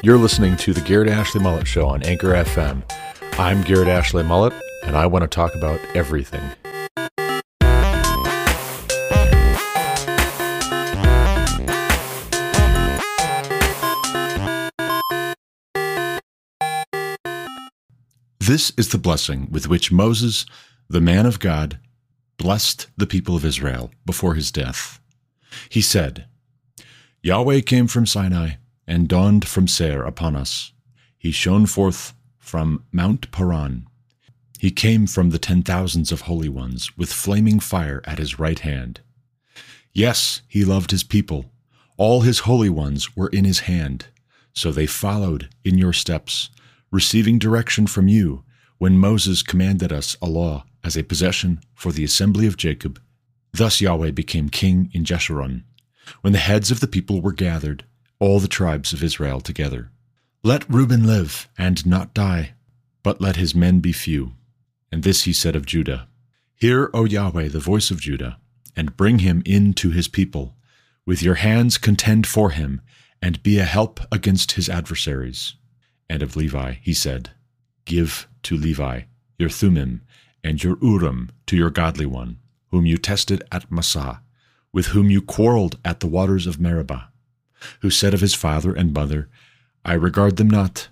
You're listening to the Garrett Ashley Mullet Show on Anchor FM. I'm Garrett Ashley Mullet, and I want to talk about everything. This is the blessing with which Moses, the man of God, blessed the people of Israel before his death. He said, Yahweh came from Sinai and dawned from Seir upon us. He shone forth from Mount Paran. He came from the ten thousands of holy ones with flaming fire at his right hand. Yes, he loved his people. All his holy ones were in his hand. So they followed in your steps, receiving direction from you when Moses commanded us a law as a possession for the assembly of Jacob. Thus Yahweh became king in Jeshurun, when the heads of the people were gathered, all the tribes of Israel together. Let Reuben live and not die, but let his men be few. And this he said of Judah Hear, O Yahweh, the voice of Judah, and bring him in to his people. With your hands contend for him, and be a help against his adversaries. And of Levi he said, Give to Levi your Thummim and your Urim to your godly one, whom you tested at Massah, with whom you quarreled at the waters of Meribah, who said of his father and mother, I regard them not.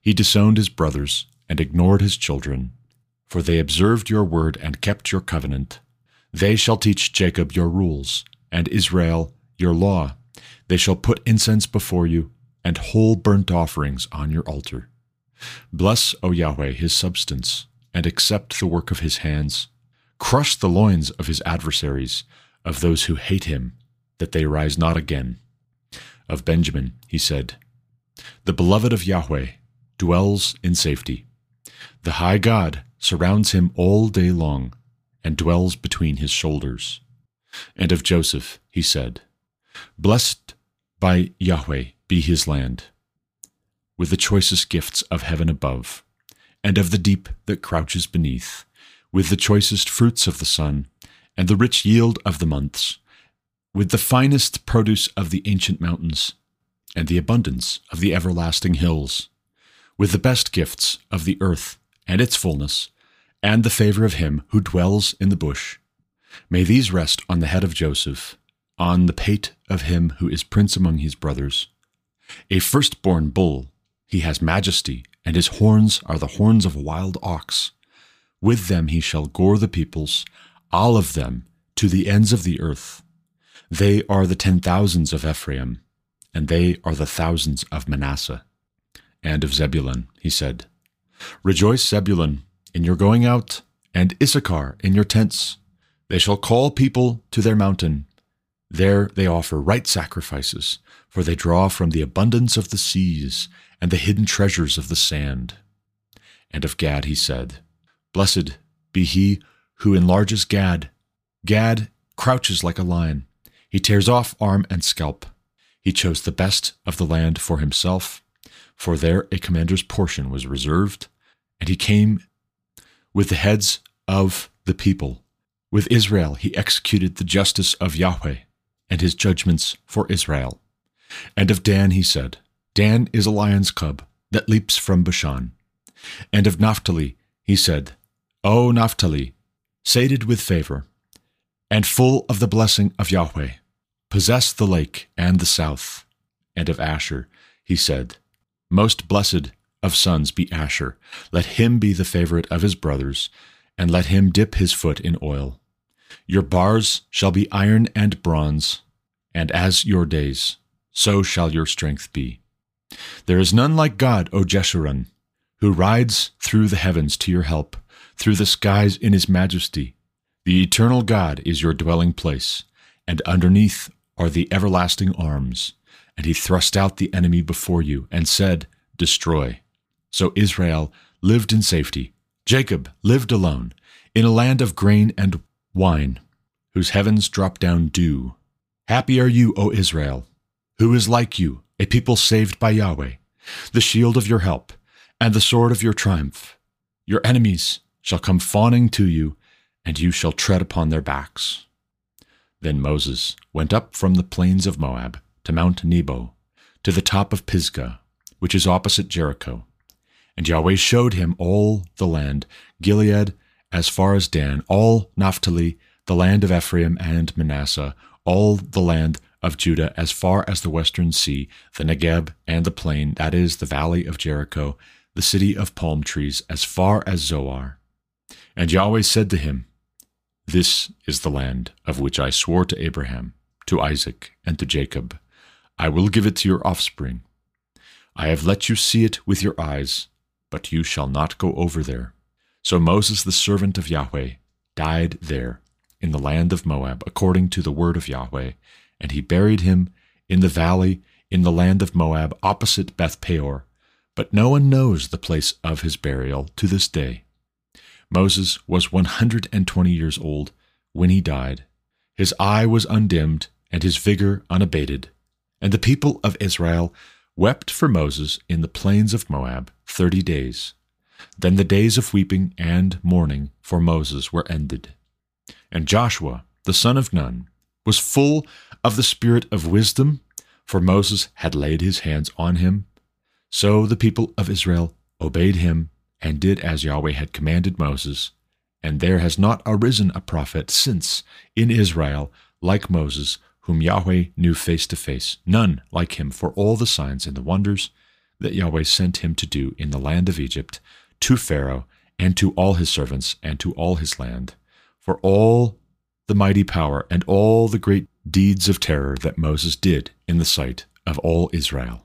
He disowned his brothers and ignored his children, for they observed your word and kept your covenant. They shall teach Jacob your rules, and Israel your law. They shall put incense before you, and whole burnt offerings on your altar. Bless, O Yahweh, his substance, and accept the work of his hands. Crush the loins of his adversaries, of those who hate him, that they rise not again. Of Benjamin he said, The beloved of Yahweh dwells in safety. The high God surrounds him all day long, and dwells between his shoulders. And of Joseph he said, Blessed by Yahweh be his land, with the choicest gifts of heaven above and of the deep that crouches beneath, with the choicest fruits of the sun, and the rich yield of the months, with the finest produce of the ancient mountains, and the abundance of the everlasting hills, with the best gifts of the earth and its fullness, and the favor of him who dwells in the bush. May these rest on the head of Joseph, on the pate of him who is prince among his brothers. A firstborn bull, he has majesty and his horns are the horns of a wild ox. With them he shall gore the peoples, all of them, to the ends of the earth. They are the ten thousands of Ephraim, and they are the thousands of Manasseh. And of Zebulun he said, Rejoice, Zebulun, in your going out, and Issachar in your tents. They shall call people to their mountain. There they offer right sacrifices, for they draw from the abundance of the seas and the hidden treasures of the sand. And of Gad he said, Blessed be he who enlarges Gad. Gad crouches like a lion. He tears off arm and scalp. He chose the best of the land for himself, for there a commander's portion was reserved, and he came with the heads of the people. With Israel he executed the justice of Yahweh and his judgments for Israel. And of Dan he said, Dan is a lion's cub that leaps from Bashan. And of Naphtali he said, O Naphtali, sated with favor, and full of the blessing of Yahweh, possess the lake and the south. And of Asher he said, Most blessed of sons be Asher, let him be the favorite of his brothers, and let him dip his foot in oil. Your bars shall be iron and bronze, and as your days, so shall your strength be. There is none like God, O Jeshurun, who rides through the heavens to your help, through the skies in his majesty. The eternal God is your dwelling place, and underneath are the everlasting arms. And he thrust out the enemy before you, and said, Destroy. So Israel lived in safety. Jacob lived alone, in a land of grain and wine, whose heavens drop down dew. Happy are you, O Israel! Who is like you, a people saved by Yahweh, the shield of your help, and the sword of your triumph. Your enemies shall come fawning to you, and you shall tread upon their backs. Then Moses went up from the plains of Moab to Mount Nebo, to the top of Pisgah, which is opposite Jericho. And Yahweh showed him all the land, Gilead as far as Dan, all Naphtali, the land of Ephraim and Manasseh, all the land of Judah as far as the western sea, the Negeb and the plain, that is, the valley of Jericho, the city of palm trees, as far as Zoar. And Yahweh said to him, This is the land of which I swore to Abraham, to Isaac, and to Jacob. I will give it to your offspring. I have let you see it with your eyes, but you shall not go over there. So Moses, the servant of Yahweh, died there in the land of Moab, according to the word of Yahweh, and he buried him in the valley in the land of Moab, opposite Beth Peor. But no one knows the place of his burial to this day. Moses was 120 years old when he died. His eye was undimmed and his vigor unabated. And the people of Israel wept for Moses in the plains of Moab thirty days. Then the days of weeping and mourning for Moses were ended. And Joshua, the son of Nun, was full of the spirit of wisdom, for Moses had laid his hands on him. So the people of Israel obeyed him and did as Yahweh had commanded Moses. And there has not arisen a prophet since in Israel like Moses, whom Yahweh knew face to face, none like him for all the signs and the wonders that Yahweh sent him to do in the land of Egypt, to Pharaoh, and to all his servants, and to all his land, for all the mighty power and all the great deeds of terror that Moses did in the sight of all Israel.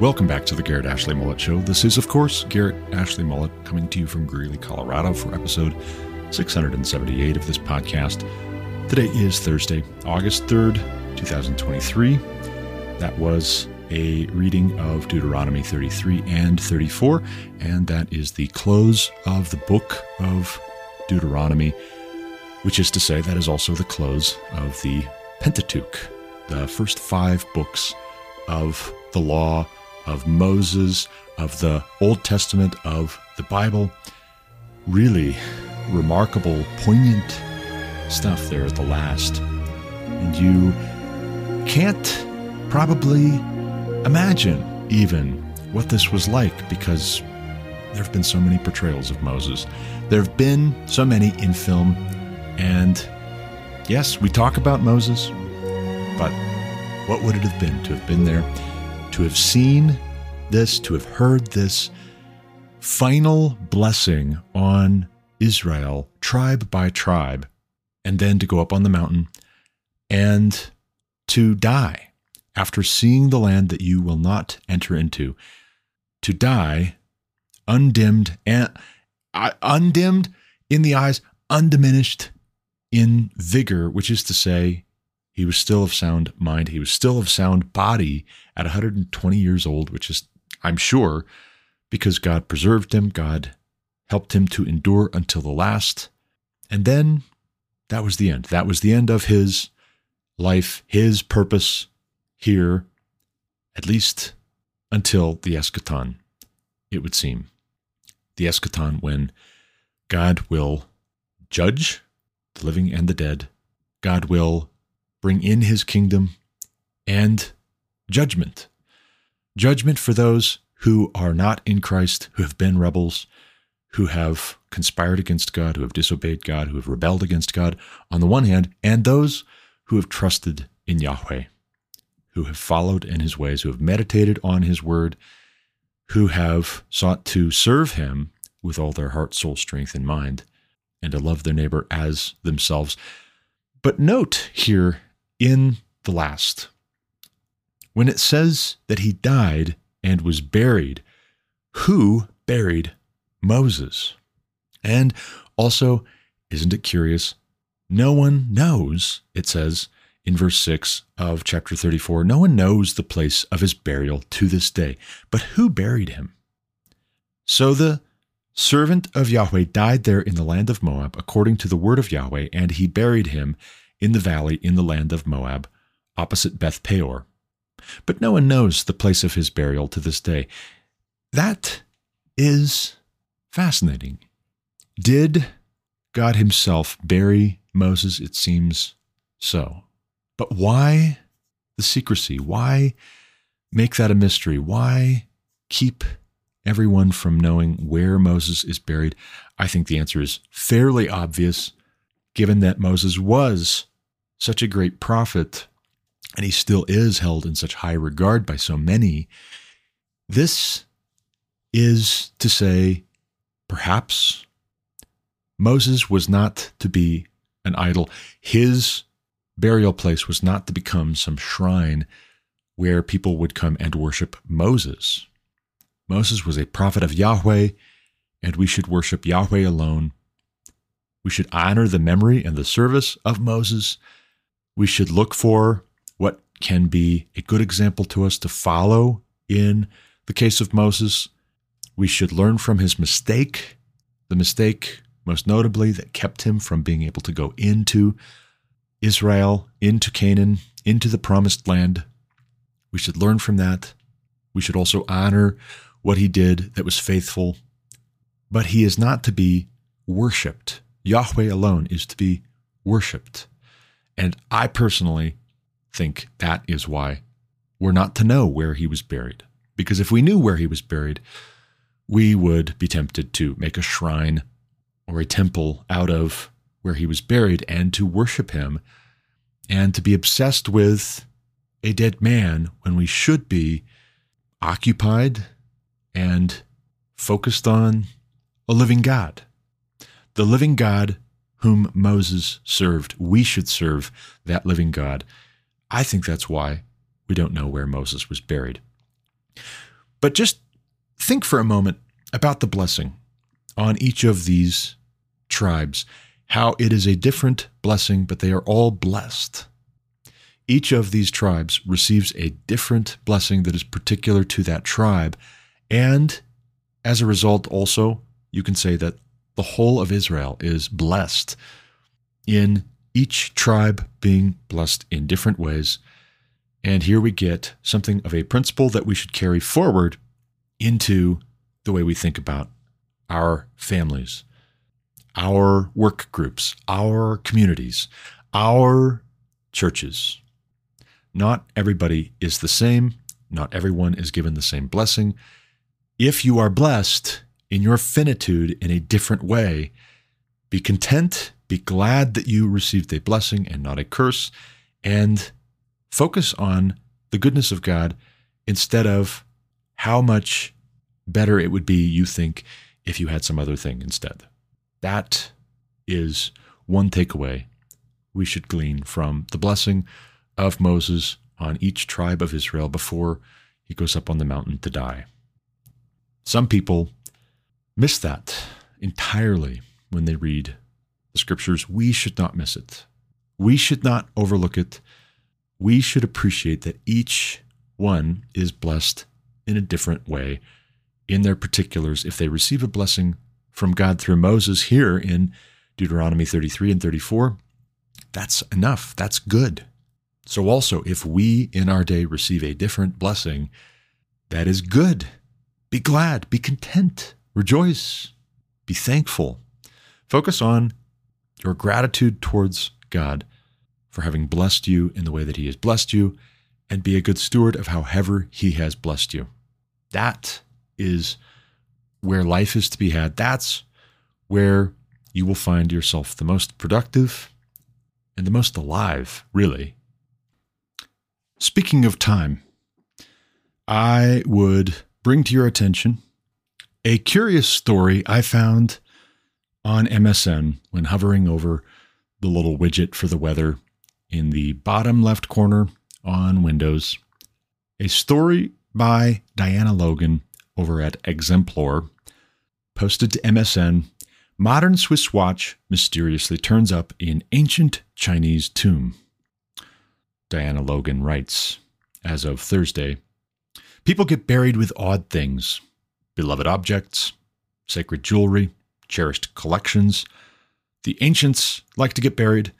Welcome back to the Garrett Ashley Mullet Show. This is, of course, Garrett Ashley Mullet coming to you from Greeley, Colorado for episode 678 of this podcast. Today is Thursday, August 3rd, 2023. That was a reading of Deuteronomy 33 and 34, and that is the close of the book of Deuteronomy, which is to say, that is also the close of the Pentateuch, the first five books of the law of Moses, of the Old Testament, of the Bible. Really remarkable, poignant stuff there at the last. And you can't probably imagine even what this was like because there have been so many portrayals of Moses. There have been so many in film. And yes, we talk about Moses, but what would it have been to have been there? To have seen this, to have heard this final blessing on Israel, tribe by tribe, and then to go up on the mountain and to die after seeing the land that you will not enter into, to die undimmed and uh, undimmed in the eyes, undiminished in vigor, which is to say, he was still of sound mind. He was still of sound body at 120 years old, which is, I'm sure, because God preserved him. God helped him to endure until the last. And then that was the end. That was the end of his life, his purpose here, at least until the eschaton, it would seem. The eschaton, when God will judge the living and the dead, God will bring in his kingdom, and judgment. Judgment for those who are not in Christ, who have been rebels, who have conspired against God, who have disobeyed God, who have rebelled against God, on the one hand, and those who have trusted in Yahweh, who have followed in his ways, who have meditated on his word, who have sought to serve him with all their heart, soul, strength, and mind, and to love their neighbor as themselves. But note here in the last. When it says that he died and was buried, who buried Moses? And also, isn't it curious? No one knows, it says in verse 6 of chapter 34, no one knows the place of his burial to this day. But who buried him? So the servant of Yahweh, died there in the land of Moab, according to the word of Yahweh, and he buried him in the valley in the land of Moab, opposite Beth Peor. But no one knows the place of his burial to this day. That is fascinating. Did God Himself bury Moses? It seems so. But why the secrecy? Why make that a mystery? Why keep everyone from knowing where Moses is buried? I think the answer is fairly obvious, given that Moses was such a great prophet and he still is held in such high regard by so many. This is to say, perhaps Moses was not to be an idol. His burial place was not to become some shrine where people would come and worship Moses. Moses was a prophet of Yahweh, and we should worship Yahweh alone. We should honor the memory and the service of Moses. We should look for what can be a good example to us to follow in the case of Moses. We should learn from his mistake, the mistake, most notably, that kept him from being able to go into Israel, into Canaan, into the promised land. We should learn from that. We should also honor what he did that was faithful. But he is not to be worshiped. Yahweh alone is to be worshiped. And I personally think that is why we're not to know where he was buried. Because if we knew where he was buried, we would be tempted to make a shrine or a temple out of where he was buried and to worship him and to be obsessed with a dead man when we should be occupied and focused on a living God. The living God whom Moses served. We should serve that living God. I think that's why we don't know where Moses was buried. But just think for a moment about the blessing on each of these tribes, how it is a different blessing, but they are all blessed. Each of these tribes receives a different blessing that is particular to that tribe. And as a result, also, you can say that the whole of Israel is blessed in each tribe being blessed in different ways. And here we get something of a principle that we should carry forward into the way we think about our families, our work groups, our communities, our churches. Not everybody is the same. Not everyone is given the same blessing. If you are blessed in your finitude in a different way, be content, be glad that you received a blessing and not a curse, and focus on the goodness of God instead of how much better it would be, you think, if you had some other thing instead. That is one takeaway we should glean from the blessing of Moses on each tribe of Israel before he goes up on the mountain to die. Some people miss that entirely when they read the scriptures. We should not miss it. We should not overlook it. We should appreciate that each one is blessed in a different way in their particulars if they receive a blessing from God through Moses here in Deuteronomy 33 and 34. That's enough. That's good. So, also, if we in our day receive a different blessing, that is good. Be glad, be content, rejoice, be thankful. Focus on your gratitude towards God for having blessed you in the way that He has blessed you, and be a good steward of however He has blessed you. That is where life is to be had. That's where you will find yourself the most productive and the most alive, really. Speaking of time, I would bring to your attention a curious story I found on MSN when hovering over the little widget for the weather in the bottom left corner on Windows. A story by Diana Logan over at Exemplore, posted to MSN, modern Swiss watch mysteriously turns up in ancient Chinese tomb. Diana Logan writes, as of Thursday, people get buried with odd things, beloved objects, sacred jewelry, cherished collections. The ancients like to get buried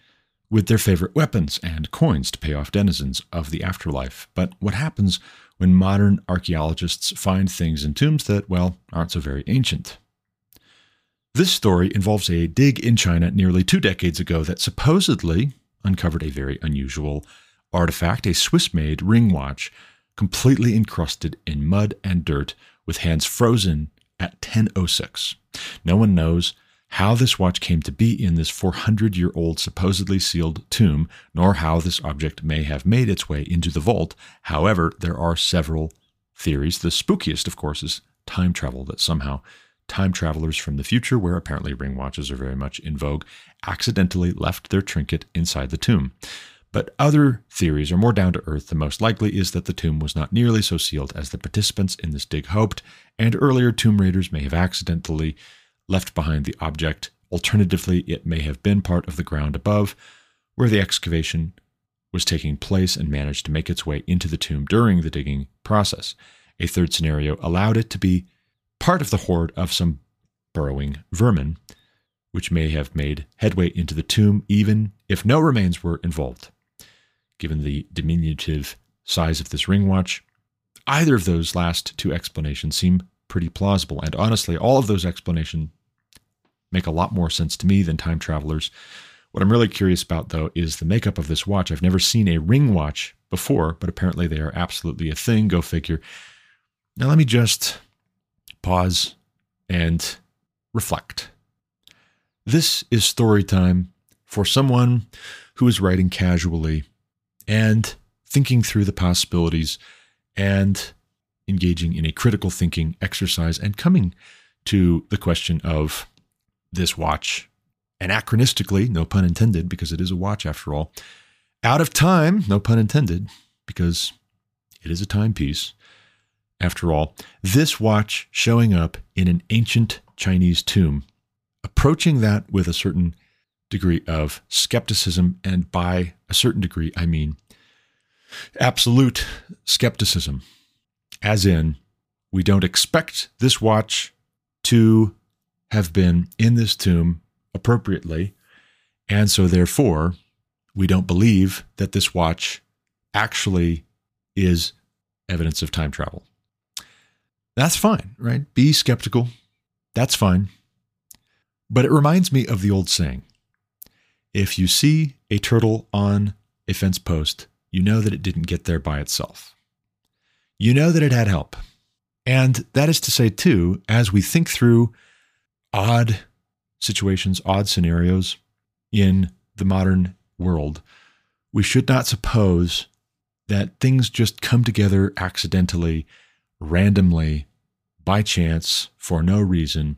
with their favorite weapons and coins to pay off denizens of the afterlife. But what happens when modern archaeologists find things in tombs that, well, aren't so very ancient? This story involves a dig in China nearly two decades ago that supposedly uncovered a very unusual artifact, a Swiss made ring watch, completely encrusted in mud and dirt with hands frozen at 1006. No one knows how this watch came to be in this 400 year old supposedly sealed tomb, nor how this object may have made its way into the vault. However, there are several theories. The spookiest, of course, is time travel, that somehow time travelers from the future, where apparently ring watches are very much in vogue, accidentally left their trinket inside the tomb. But other theories are more down to earth. The most likely is that the tomb was not nearly so sealed as the participants in this dig hoped, and earlier tomb raiders may have accidentally left behind the object. Alternatively, it may have been part of the ground above, where the excavation was taking place and managed to make its way into the tomb during the digging process. A third scenario allowed it to be part of the hoard of some burrowing vermin, which may have made headway into the tomb even if no remains were involved. Given the diminutive size of this ring watch, either of those last two explanations seem pretty plausible, and honestly, all of those explanations make a lot more sense to me than time travelers. What I'm really curious about, though, is the makeup of this watch. I've never seen a ring watch before, but apparently they are absolutely a thing. Go figure. Now, let me just pause and reflect. This is story time for someone who is writing casually and thinking through the possibilities and engaging in a critical thinking exercise and coming to the question of this watch anachronistically, no pun intended, because it is a watch after all, out of time, no pun intended, because it is a timepiece. After all, this watch showing up in an ancient Chinese tomb, approaching that with a certain degree of skepticism, and by a certain degree, I mean absolute skepticism, as in, we don't expect this watch to have been in this tomb appropriately. And so, therefore, we don't believe that this watch actually is evidence of time travel. That's fine, right? Be skeptical. That's fine. But it reminds me of the old saying if you see a turtle on a fence post, you know that it didn't get there by itself. You know that it had help. And that is to say, too, as we think through odd situations, odd scenarios in the modern world, we should not suppose that things just come together accidentally, randomly, by chance, for no reason.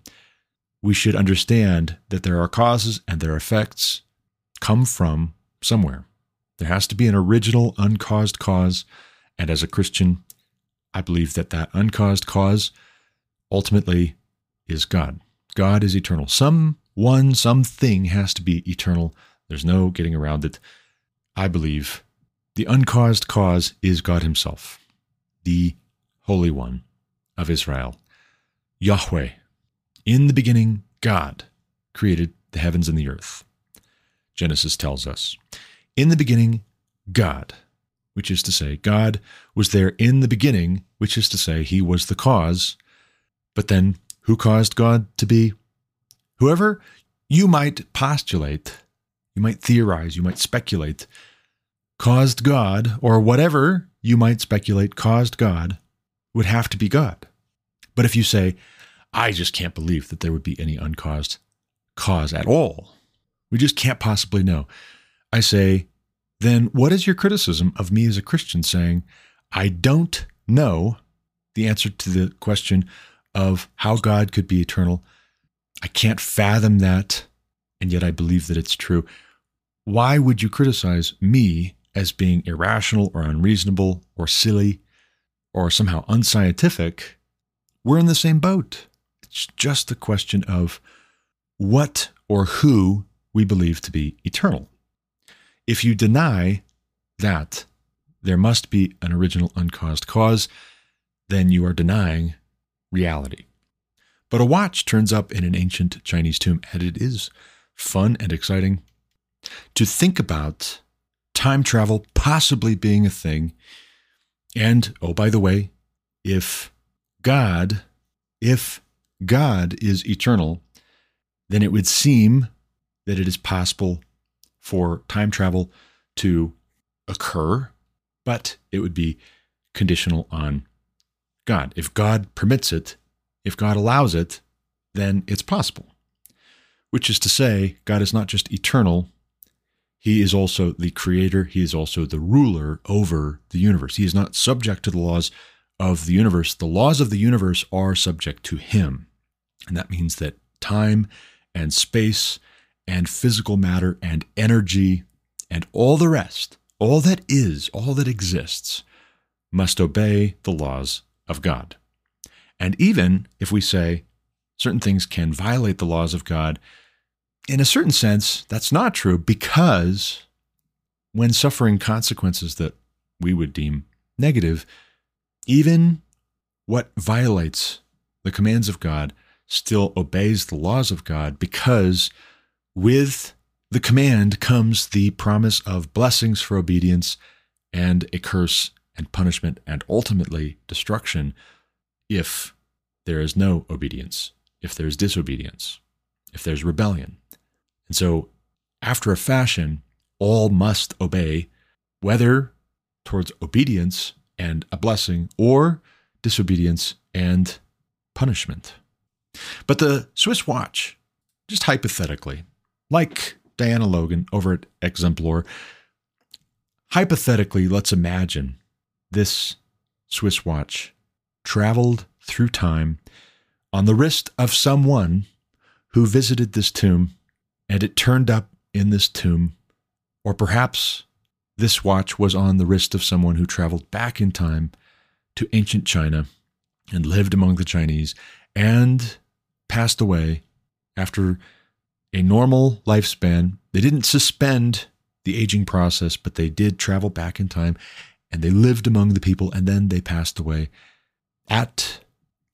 We should understand that there are causes and their effects come from somewhere. There has to be an original, uncaused cause. And as a Christian, I believe that that uncaused cause ultimately is God. God is eternal. Someone, something has to be eternal. There's no getting around it. I believe the uncaused cause is God Himself, the Holy One of Israel, Yahweh. In the beginning, God created the heavens and the earth. Genesis tells us. In the beginning, God, which is to say, God was there in the beginning, which is to say, He was the cause. But then who caused God to be? Whoever you might postulate, you might theorize, you might speculate, caused God, or whatever you might speculate caused God, would have to be God. But if you say, I just can't believe that there would be any uncaused cause at all, we just can't possibly know. I say, then what is your criticism of me as a Christian saying, I don't know the answer to the question of how God could be eternal. I can't fathom that, and yet I believe that it's true. Why would you criticize me as being irrational or unreasonable or silly or somehow unscientific? We're in the same boat. It's just a question of what or who we believe to be eternal. If you deny that there must be an original uncaused cause, then you are denying reality. But a watch turns up in an ancient Chinese tomb, and it is fun and exciting to think about time travel possibly being a thing. And oh, by the way, if God, if God is eternal, then it would seem that it is possible for time travel to occur, but it would be conditional on God. If God permits it, if God allows it, then it's possible. Which is to say, God is not just eternal, He is also the creator, He is also the ruler over the universe. He is not subject to the laws of the universe. The laws of the universe are subject to Him. And that means that time and space and physical matter and energy and all the rest, all that is, all that exists, must obey the laws of God. And even if we say certain things can violate the laws of God, in a certain sense, that's not true because when suffering consequences that we would deem negative, even what violates the commands of God still obeys the laws of God because with the command comes the promise of blessings for obedience and a curse and punishment and ultimately destruction if there is no obedience, if there's disobedience, if there's rebellion. And so, after a fashion, all must obey, whether towards obedience and a blessing or disobedience and punishment. But the Swiss watch, just hypothetically, like Diana Logan over at Exemplore, hypothetically, let's imagine this Swiss watch traveled through time on the wrist of someone who visited this tomb, and it turned up in this tomb, or perhaps this watch was on the wrist of someone who traveled back in time to ancient China and lived among the Chinese and passed away after a normal lifespan. They didn't suspend the aging process, but they did travel back in time and they lived among the people and then they passed away at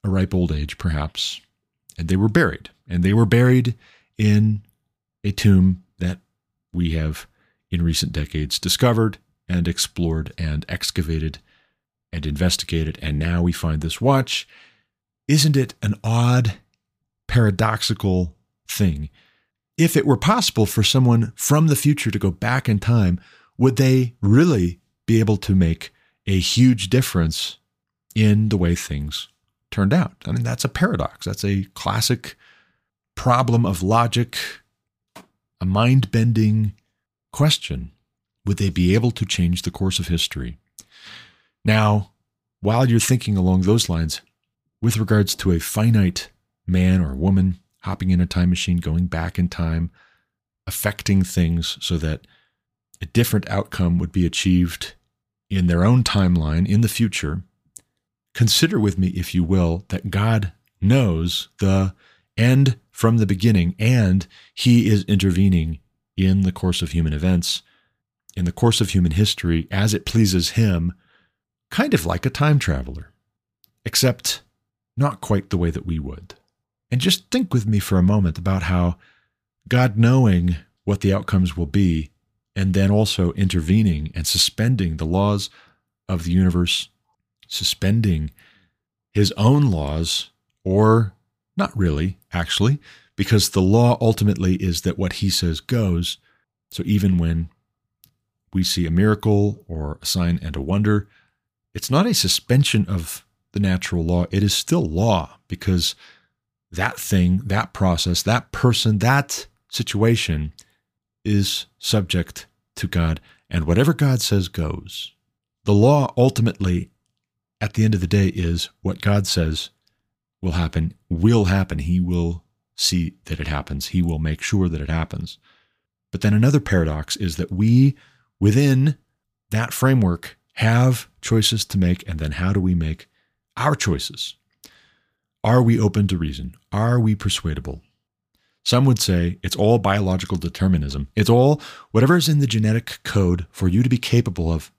a ripe old age, perhaps. And they were buried. And they were buried in a tomb that we have in recent decades discovered and explored and excavated and investigated. And now we find this watch. Isn't it an odd, paradoxical thing? If it were possible for someone from the future to go back in time, would they really be able to make a huge difference in the way things turned out. I mean, that's a paradox. That's a classic problem of logic, a mind bending question. Would they be able to change the course of history? Now, while you're thinking along those lines, with regards to a finite man or woman hopping in a time machine, going back in time, affecting things so that a different outcome would be achieved in their own timeline in the future, consider with me, if you will, that God knows the end from the beginning and he is intervening in the course of human events, in the course of human history, as it pleases him, kind of like a time traveler, except not quite the way that we would. And just think with me for a moment about how God, knowing what the outcomes will be, and then also intervening and suspending the laws of the universe suspending his own laws, or not really, actually, because the law ultimately is that what he says goes. So even when we see a miracle or a sign and a wonder, it's not a suspension of the natural law. It is still law because that thing, that process, that person, that situation is subject to God, and whatever God says goes. The law ultimately at the end of the day is what God says will happen, will happen. He will see that it happens, He will make sure that it happens. But then another paradox is that we, within that framework, have choices to make. And then how do we make our choices? Are we open to reason? Are we persuadable? Some would say it's all biological determinism. It's all whatever is in the genetic code for you to be capable of,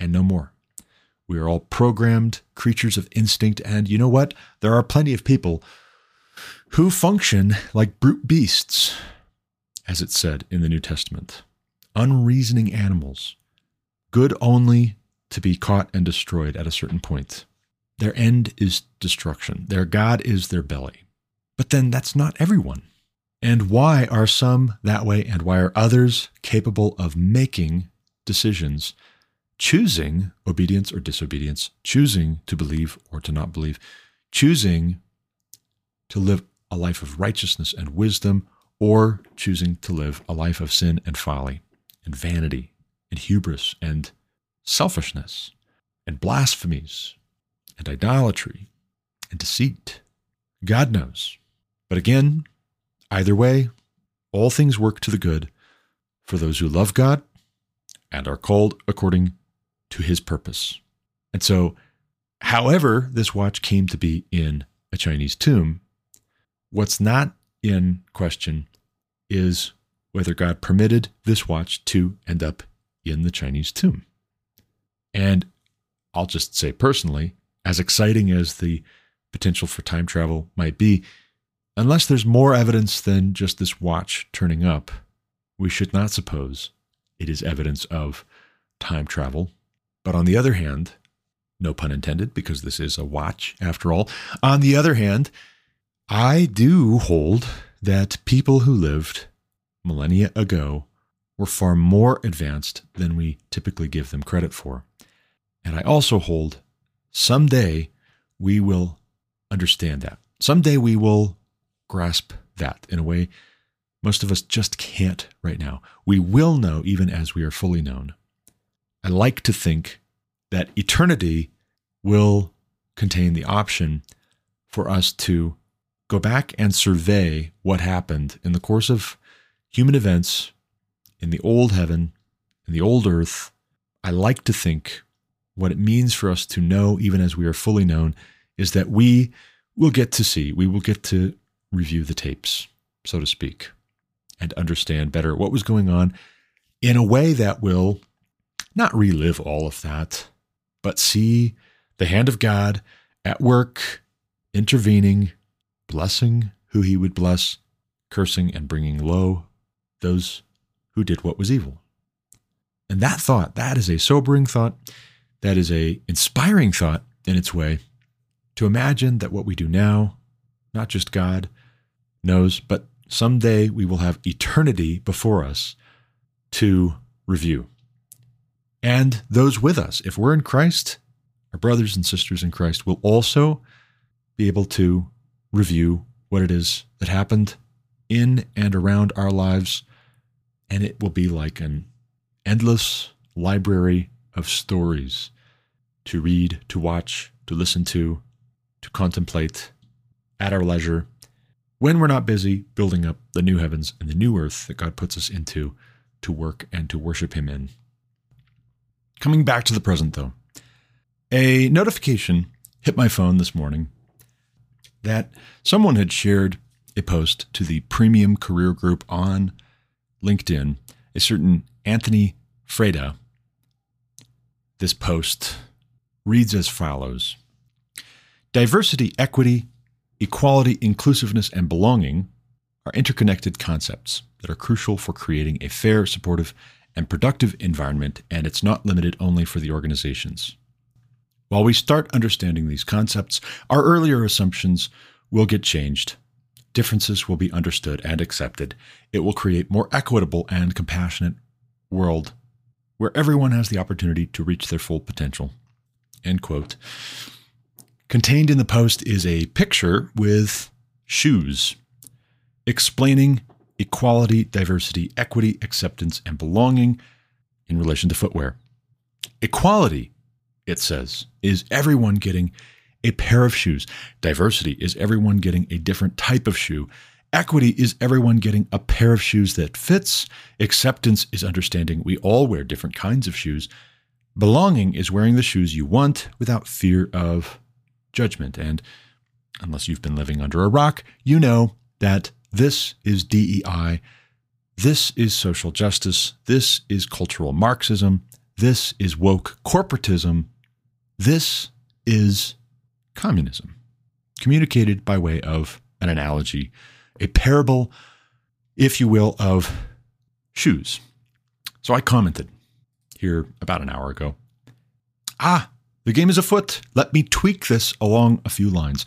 and no more. We are all programmed creatures of instinct. And you know what? There are plenty of people who function like brute beasts, as it said in the New Testament, unreasoning animals, good only to be caught and destroyed at a certain point. Their end is destruction. Their God is their belly. But then that's not everyone. And why are some that way and why are others capable of making decisions, choosing obedience or disobedience, choosing to believe or to not believe, choosing to live a life of righteousness and wisdom, or choosing to live a life of sin and folly and vanity and hubris and selfishness and blasphemies and idolatry and deceit. God knows. But again, either way, all things work to the good for those who love God and are called according to his purpose. And so, however, this watch came to be in a Chinese tomb, what's not in question is whether God permitted this watch to end up in the Chinese tomb. And I'll just say personally, as exciting as the potential for time travel might be, unless there's more evidence than just this watch turning up, we should not suppose it is evidence of time travel. But on the other hand, no pun intended, because this is a watch after all. On the other hand, I do hold that people who lived millennia ago were far more advanced than we typically give them credit for. And I also hold Someday we will understand that. Someday we will grasp that in a way most of us just can't right now. We will know even as we are fully known. I like to think that eternity will contain the option for us to go back and survey what happened in the course of human events in the old heaven, in the old earth. I like to think what it means for us to know, even as we are fully known, is that we will get to see, we will get to review the tapes, so to speak, and understand better what was going on in a way that will not relive all of that, but see the hand of God at work, intervening, blessing who he would bless, cursing and bringing low those who did what was evil. And that thought, that is a sobering thought that is a inspiring thought in its way to imagine that what we do now, not just God knows, but someday we will have eternity before us to review. And those with us, if we're in Christ, our brothers and sisters in Christ will also be able to review what it is that happened in and around our lives. And it will be like an endless library of stories to read, to watch, to listen to, to contemplate at our leisure when we're not busy building up the new heavens and the new earth that God puts us into to work and to worship Him in. Coming back to the present, though, a notification hit my phone this morning that someone had shared a post to the premium career group on LinkedIn, a certain Anthony Freda this post reads as follows Diversity, equity, equality, inclusiveness, and belonging are interconnected concepts that are crucial for creating a fair, supportive, and productive environment, and it's not limited only for the organizations. While we start understanding these concepts, our earlier assumptions will get changed. Differences will be understood and accepted. It will create more equitable and compassionate world where everyone has the opportunity to reach their full potential. End quote. Contained in the post is a picture with shoes explaining equality, diversity, equity, acceptance, and belonging in relation to footwear. Equality, it says, is everyone getting a pair of shoes. Diversity is everyone getting a different type of shoe. Equity is everyone getting a pair of shoes that fits. Acceptance is understanding we all wear different kinds of shoes. Belonging is wearing the shoes you want without fear of judgment. And unless you've been living under a rock, you know that this is DEI. This is social justice. This is cultural Marxism. This is woke corporatism. This is communism, communicated by way of an analogy, a parable, if you will, of shoes. So I commented here about an hour ago. Ah, the game is afoot. Let me tweak this along a few lines.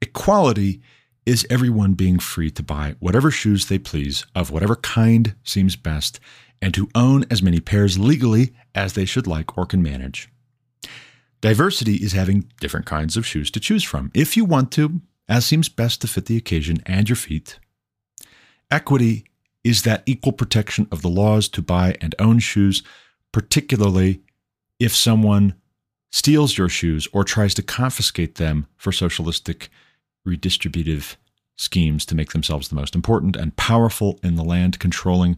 Equality is everyone being free to buy whatever shoes they please, of whatever kind seems best, and to own as many pairs legally as they should like or can manage. Diversity is having different kinds of shoes to choose from, if you want to, as seems best to fit the occasion and your feet. Equity is that equal protection of the laws to buy and own shoes, particularly if someone steals your shoes or tries to confiscate them for socialistic redistributive schemes to make themselves the most important and powerful in the land controlling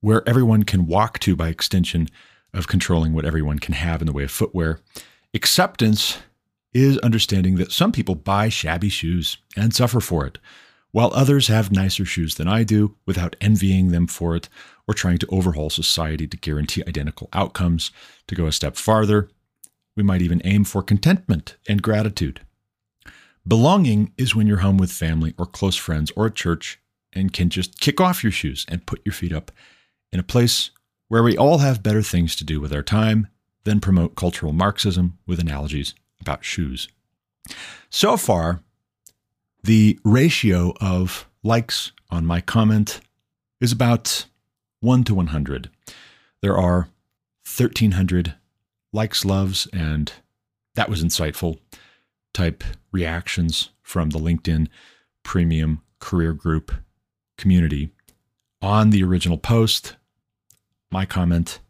where everyone can walk to by extension of controlling what everyone can have in the way of footwear. Acceptance is understanding that some people buy shabby shoes and suffer for it, while others have nicer shoes than I do without envying them for it or trying to overhaul society to guarantee identical outcomes. To go a step farther, we might even aim for contentment and gratitude. Belonging is when you're home with family or close friends or at church and can just kick off your shoes and put your feet up in a place where we all have better things to do with our time than promote cultural Marxism with analogies about shoes. So far, the ratio of likes on my comment is about 1 to 100. There are 1,300 likes, loves, and that was insightful type reactions from the LinkedIn Premium Career Group community on the original post. My comment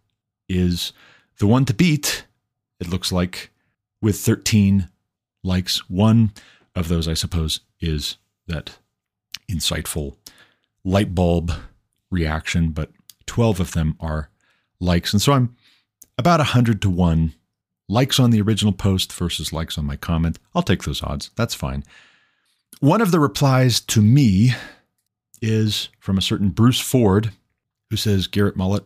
is the one to beat, it looks like, with 13 likes. One of those, I suppose, is that insightful light bulb reaction, but 12 of them are likes. And so I'm about 100 to 1 likes on the original post versus likes on my comment. I'll take those odds. That's fine. One of the replies to me is from a certain Bruce Ford, who says, Garrett Mullet,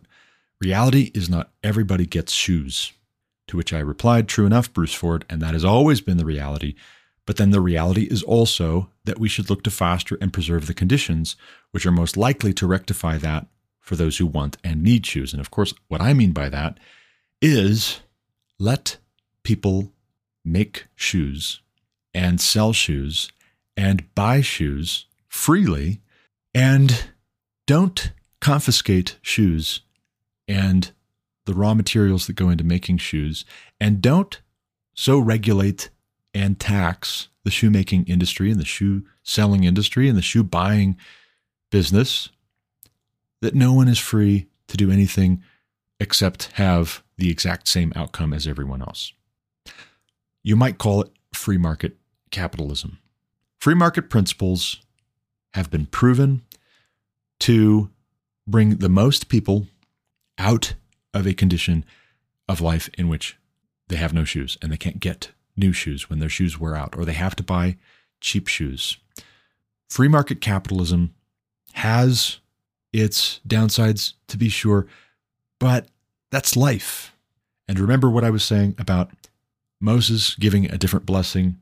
reality is not everybody gets shoes. To which I replied, True enough, Bruce Ford, and that has always been the reality. But then the reality is also that we should look to foster and preserve the conditions which are most likely to rectify that for those who want and need shoes. And of course, what I mean by that is let people make shoes and sell shoes and buy shoes freely and don't confiscate shoes and the raw materials that go into making shoes and don't so regulate and tax the shoemaking industry and the shoe selling industry and the shoe buying business that no one is free to do anything except have the exact same outcome as everyone else. You might call it free market capitalism. Free market principles have been proven to bring the most people out of a condition of life in which they have no shoes and they can't get new shoes when their shoes wear out, or they have to buy cheap shoes. Free market capitalism has its downsides, to be sure, but that's life. And remember what I was saying about Moses giving a different blessing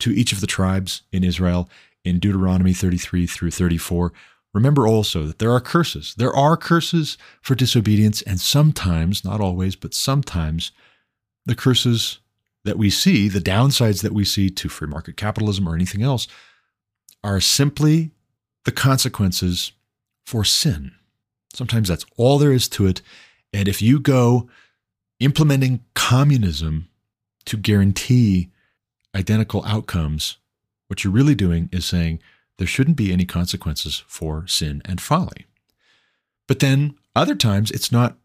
to each of the tribes in Israel in Deuteronomy 33 through 34. Remember also that there are curses. There are curses for disobedience, and sometimes, not always, but sometimes, the curses that we see, the downsides that we see to free market capitalism or anything else, are simply the consequences for sin. Sometimes that's all there is to it. And if you go implementing communism to guarantee identical outcomes, what you're really doing is saying there shouldn't be any consequences for sin and folly. But then other times, it's not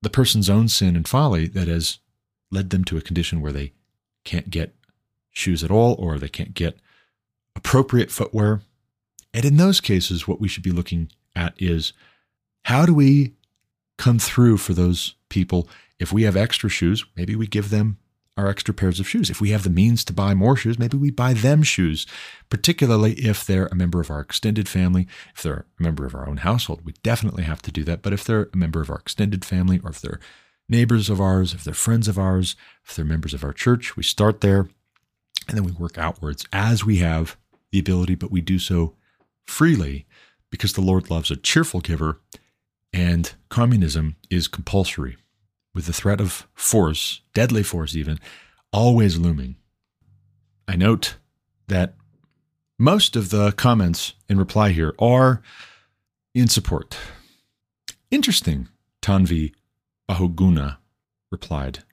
the person's own sin and folly that has led them to a condition where they can't get shoes at all or they can't get appropriate footwear. And in those cases, what we should be looking at is how do we come through for those people if we have extra shoes, maybe we give them our extra pairs of shoes. If we have the means to buy more shoes, maybe we buy them shoes, particularly if they're a member of our extended family. If they're a member of our own household, we definitely have to do that. But if they're a member of our extended family, or if they're neighbors of ours, if they're friends of ours, if they're members of our church, we start there and then we work outwards as we have the ability, but we do so freely because the Lord loves a cheerful giver and communism is compulsory with the threat of force, deadly force even, always looming. I note that most of the comments in reply here are in support. Interesting, Tanvi Bahuguna replied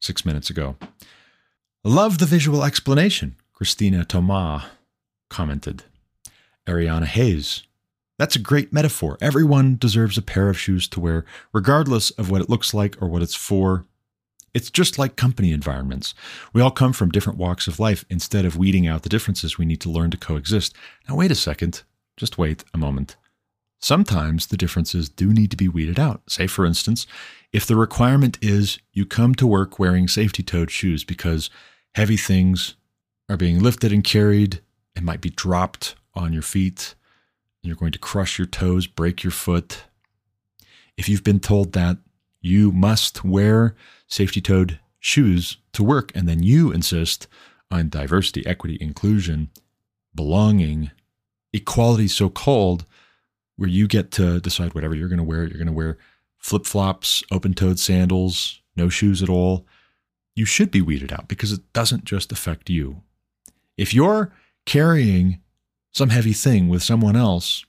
six minutes ago. Love the visual explanation, Christina Thomas commented. Ariana Hayes. That's a great metaphor. Everyone deserves a pair of shoes to wear, regardless of what it looks like or what it's for. It's just like company environments. We all come from different walks of life. Instead of weeding out the differences, we need to learn to coexist. Now, wait a second. Just wait a moment. Sometimes the differences do need to be weeded out. Say, for instance, if the requirement is you come to work wearing safety toed shoes because heavy things are being lifted and carried and might be dropped on your feet, you're going to crush your toes, break your foot. If you've been told that you must wear safety toed shoes to work, and then you insist on diversity, equity, inclusion, belonging, equality, so called, where you get to decide whatever you're going to wear. You're going to wear flip flops, open toed sandals, no shoes at all. You should be weeded out because it doesn't just affect you. If you're carrying some heavy thing with someone else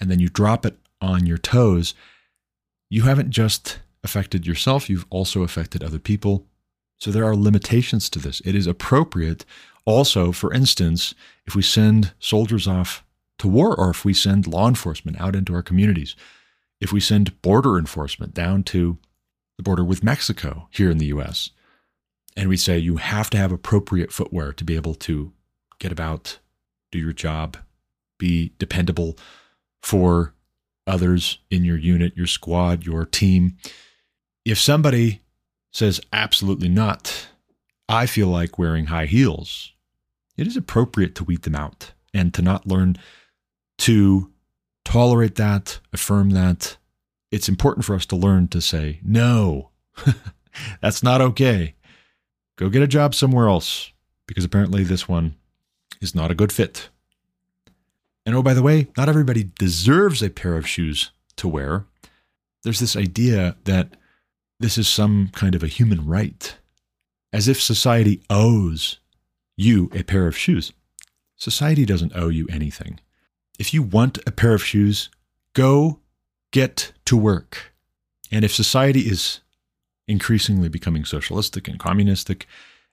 and then you drop it on your toes, you haven't just affected yourself, you've also affected other people. So there are limitations to this. It is appropriate also, for instance, if we send soldiers off to war or if we send law enforcement out into our communities, if we send border enforcement down to the border with Mexico here in the US, and we say you have to have appropriate footwear to be able to get about, do your job, be dependable for others in your unit, your squad, your team. If somebody says, absolutely not, I feel like wearing high heels, it is appropriate to weed them out and to not learn to tolerate that, affirm that. It's important for us to learn to say, no, that's not okay. Go get a job somewhere else because apparently this one is not a good fit. And oh, by the way, not everybody deserves a pair of shoes to wear. There's this idea that this is some kind of a human right, as if society owes you a pair of shoes. Society doesn't owe you anything. If you want a pair of shoes, go get to work. And if society is increasingly becoming socialistic and communistic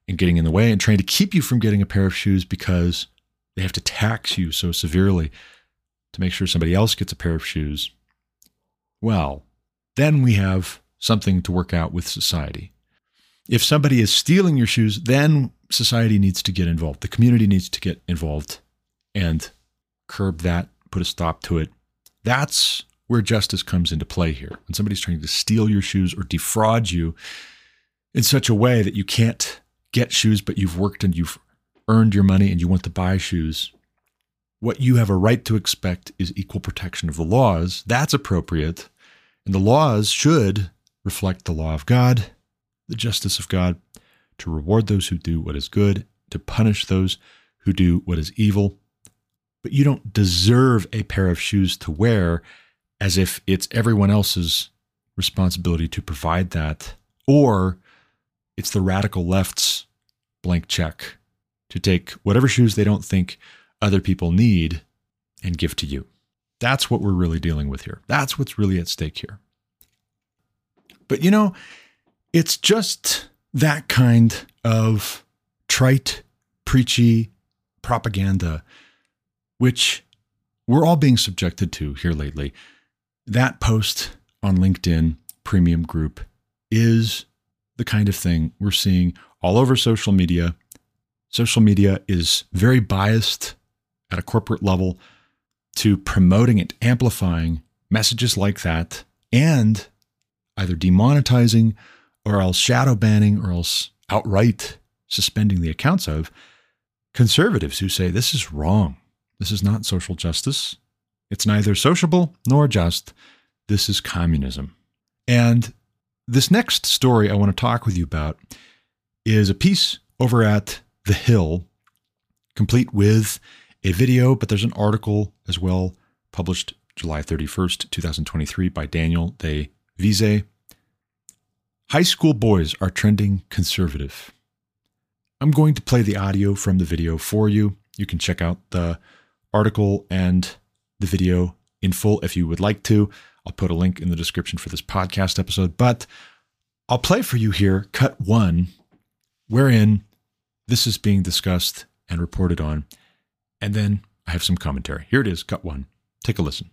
and getting in the way and trying to keep you from getting a pair of shoes because they have to tax you so severely to make sure somebody else gets a pair of shoes, well, then we have something to work out with society. If somebody is stealing your shoes, then society needs to get involved. The community needs to get involved and curb that, put a stop to it. That's where justice comes into play here. When somebody's trying to steal your shoes or defraud you in such a way that you can't get shoes, but you've worked and you've earned your money and you want to buy shoes, what you have a right to expect is equal protection of the laws. That's appropriate. And the laws should reflect the law of God, the justice of God, to reward those who do what is good, to punish those who do what is evil but you don't deserve a pair of shoes to wear as if it's everyone else's responsibility to provide that, or it's the radical left's blank check to take whatever shoes they don't think other people need and give to you. That's what we're really dealing with here. That's what's really at stake here. But you know, it's just that kind of trite, preachy propaganda which we're all being subjected to here lately. That post on LinkedIn premium group is the kind of thing we're seeing all over social media. Social media is very biased at a corporate level to promoting and amplifying messages like that and either demonetizing or else shadow banning or else outright suspending the accounts of conservatives who say this is wrong. This is not social justice. It's neither sociable nor just. This is communism. And this next story I want to talk with you about is a piece over at The Hill, complete with a video, but there's an article as well published July 31st, 2023 by Daniel De Vise. High school boys are trending conservative. I'm going to play the audio from the video for you. You can check out the article and the video in full if you would like to. I'll put a link in the description for this podcast episode, but I'll play for you here cut one, wherein this is being discussed and reported on. And then I have some commentary. Here it is, cut one. Take a listen.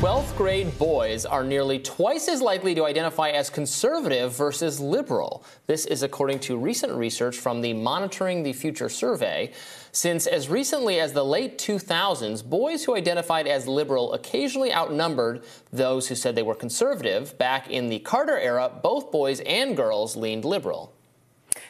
12th grade boys are nearly twice as likely to identify as conservative versus liberal. This is according to recent research from the Monitoring the Future survey. Since as recently as the late 2000s, boys who identified as liberal occasionally outnumbered those who said they were conservative. Back in the Carter era, both boys and girls leaned liberal.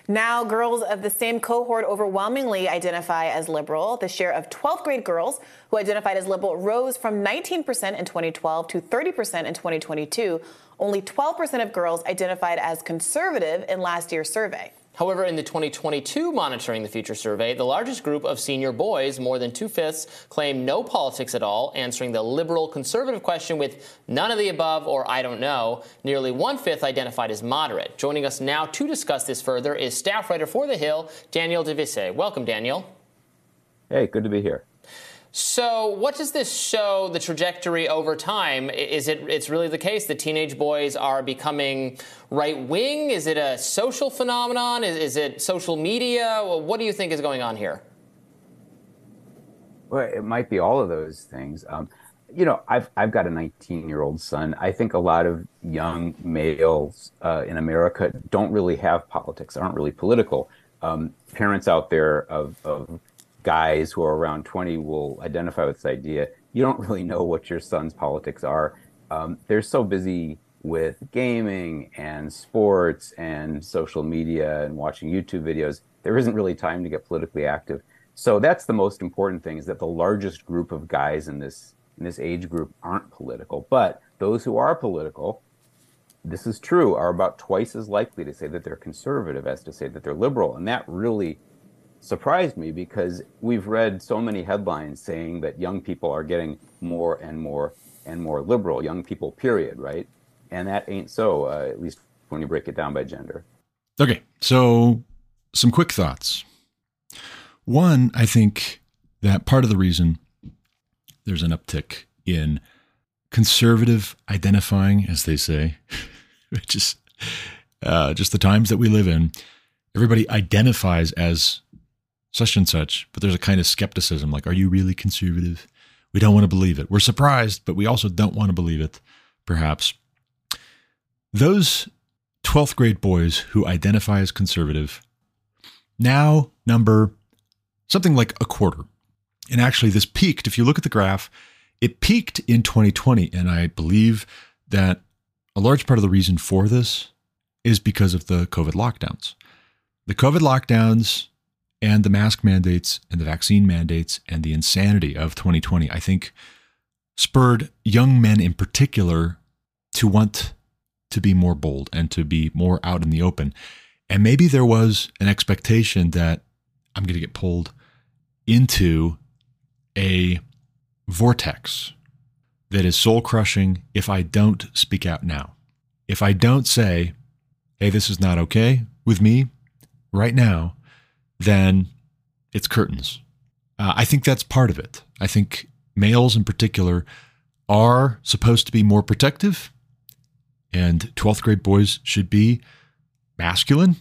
Now, girls of the same cohort overwhelmingly identify as liberal. The share of 12th grade girls who identified as liberal rose from 19% in 2012 to 30% in 2022. Only 12% of girls identified as conservative in last year's survey. However, in the 2022 Monitoring the Future survey, the largest group of senior boys, more than two fifths, claim no politics at all, answering the liberal conservative question with none of the above or I don't know. Nearly one fifth identified as moderate. Joining us now to discuss this further is staff writer for The Hill, Daniel De Vise. Welcome, Daniel. Hey, good to be here. So, what does this show the trajectory over time? Is it it's really the case that teenage boys are becoming right wing? Is it a social phenomenon? Is, is it social media? What do you think is going on here? Well, it might be all of those things. Um, you know, I've I've got a 19 year old son. I think a lot of young males uh, in America don't really have politics, aren't really political. Um, parents out there of, of guys who are around 20 will identify with this idea. You don't really know what your son's politics are. Um, they're so busy with gaming and sports and social media and watching YouTube videos. There isn't really time to get politically active. So that's the most important thing is that the largest group of guys in this in this age group aren't political, but those who are political, this is true, are about twice as likely to say that they're conservative as to say that they're liberal. And that really surprised me because we've read so many headlines saying that young people are getting more and more and more liberal, young people, period, right? And that ain't so, uh, at least when you break it down by gender. Okay, so some quick thoughts. One, I think that part of the reason there's an uptick in conservative identifying, as they say, which is uh, just the times that we live in. Everybody identifies as such and such, but there's a kind of skepticism like, are you really conservative? We don't want to believe it. We're surprised, but we also don't want to believe it, perhaps. Those 12th grade boys who identify as conservative now number something like a quarter. And actually, this peaked, if you look at the graph, it peaked in 2020. And I believe that a large part of the reason for this is because of the COVID lockdowns. The COVID lockdowns and the mask mandates and the vaccine mandates and the insanity of 2020, I think, spurred young men in particular to want to be more bold and to be more out in the open. And maybe there was an expectation that I'm going to get pulled into a vortex that is soul crushing if I don't speak out now. If I don't say, hey, this is not okay with me right now, then it's curtains. Uh, I think that's part of it. I think males in particular are supposed to be more protective, and 12th grade boys should be masculine.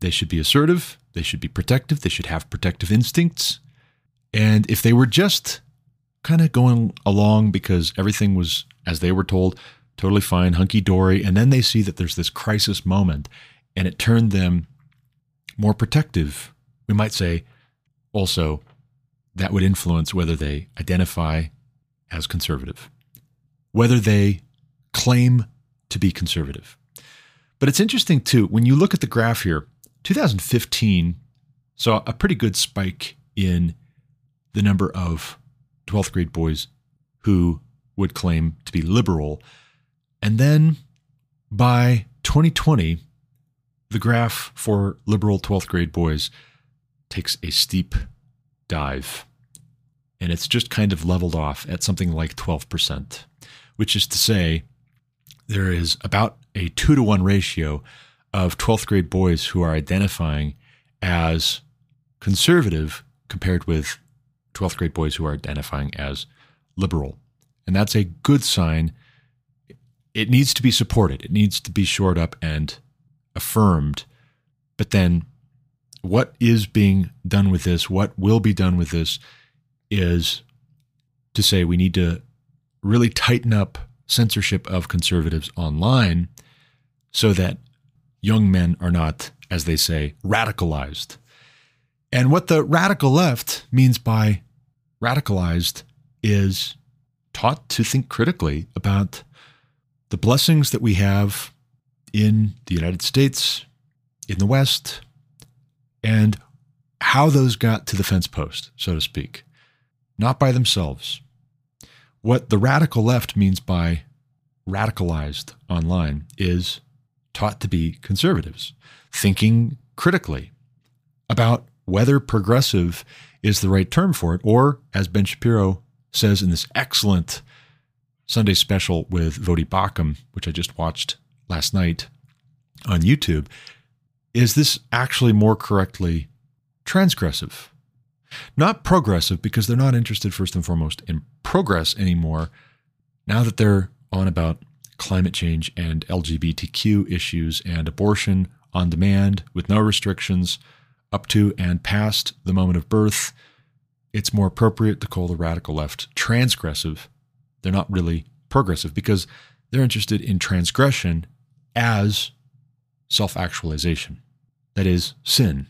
They should be assertive. They should be protective. They should have protective instincts. And if they were just kind of going along because everything was, as they were told, totally fine, hunky dory, and then they see that there's this crisis moment and it turned them more protective we might say also that would influence whether they identify as conservative, whether they claim to be conservative. But it's interesting too, when you look at the graph here, 2015 saw a pretty good spike in the number of 12th grade boys who would claim to be liberal. And then by 2020, the graph for liberal 12th grade boys takes a steep dive. And it's just kind of leveled off at something like 12%, which is to say, there is about a two to one ratio of 12th grade boys who are identifying as conservative compared with 12th grade boys who are identifying as liberal. And that's a good sign. It needs to be supported, it needs to be shored up and affirmed. But then, what is being done with this, what will be done with this, is to say we need to really tighten up censorship of conservatives online so that young men are not, as they say, radicalized. And what the radical left means by radicalized is taught to think critically about the blessings that we have in the United States, in the West, and how those got to the fence post, so to speak, not by themselves. What the radical left means by radicalized online is taught to be conservatives, thinking critically about whether progressive is the right term for it, or as Ben Shapiro says in this excellent Sunday special with Voddie Baucham, which I just watched last night on YouTube, is this actually more correctly transgressive? Not progressive, because they're not interested, first and foremost, in progress anymore. Now that they're on about climate change and LGBTQ issues and abortion on demand with no restrictions up to and past the moment of birth, it's more appropriate to call the radical left transgressive. They're not really progressive because they're interested in transgression as self actualization, that is, sin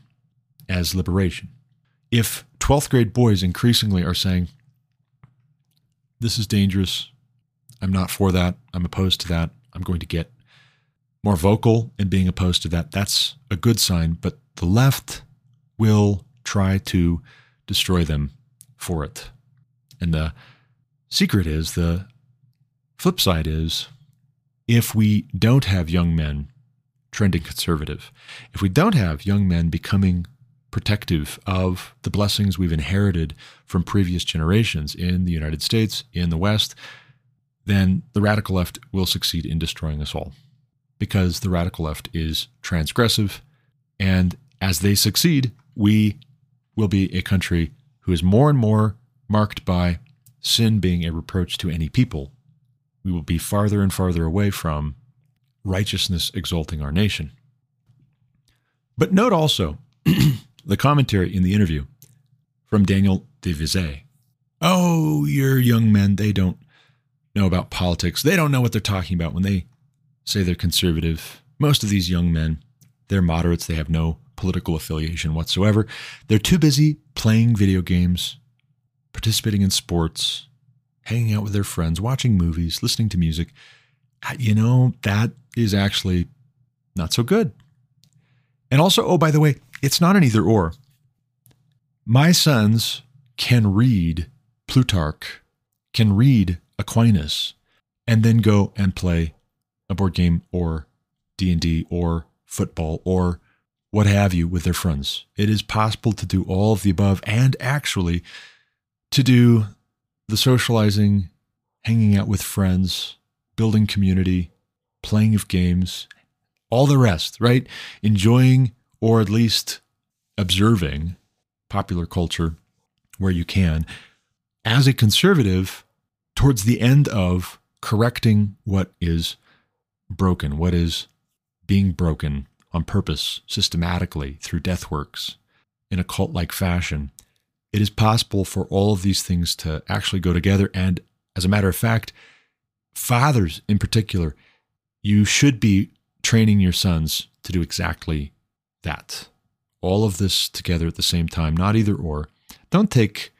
as liberation. If 12th grade boys increasingly are saying, This is dangerous, I'm not for that, I'm opposed to that, I'm going to get more vocal in being opposed to that, that's a good sign. But the left will try to destroy them for it. And the secret is the flip side is if we don't have young men trending conservative, if we don't have young men becoming protective of the blessings we've inherited from previous generations in the United States, in the West, then the radical left will succeed in destroying us all. Because the radical left is transgressive, and as they succeed, we will be a country who is more and more marked by sin being a reproach to any people. We will be farther and farther away from righteousness exalting our nation. But note also the commentary in the interview from Daniel DeVizet. Oh, your young men, they don't know about politics. They don't know what they're talking about when they say they're conservative. Most of these young men, they're moderates. They have no political affiliation whatsoever. They're too busy playing video games, participating in sports, hanging out with their friends, watching movies, listening to music. Uh, you know, that is actually not so good. And also, oh, by the way, it's not an either or. My sons can read Plutarch, can read Aquinas, and then go and play a board game or D&D or football or what have you with their friends. It is possible to do all of the above and actually to do the socializing, hanging out with friends, building community, playing of games, all the rest, right? Enjoying or at least observing popular culture where you can. As a conservative, towards the end of correcting what is broken, what is being broken, on purpose, systematically, through death works, in a cult like fashion, it is possible for all of these things to actually go together. And as a matter of fact, fathers in particular, you should be training your sons to do exactly that. All of this together at the same time, not either or. Don't take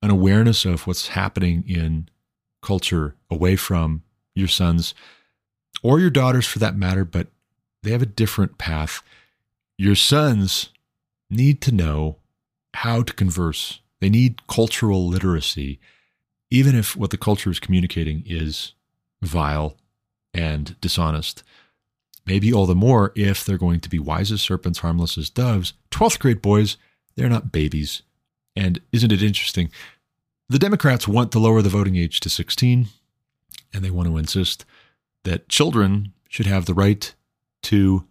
an awareness of what's happening in culture away from your sons or your daughters for that matter, but they have a different path. Your sons need to know how to converse. They need cultural literacy, even if what the culture is communicating is vile and dishonest. maybe all the more if they're going to be wise as serpents, harmless as doves. 12th grade boys, they're not babies. And isn't it interesting? The Democrats want to lower the voting age to 16, and they want to insist that children should have the right to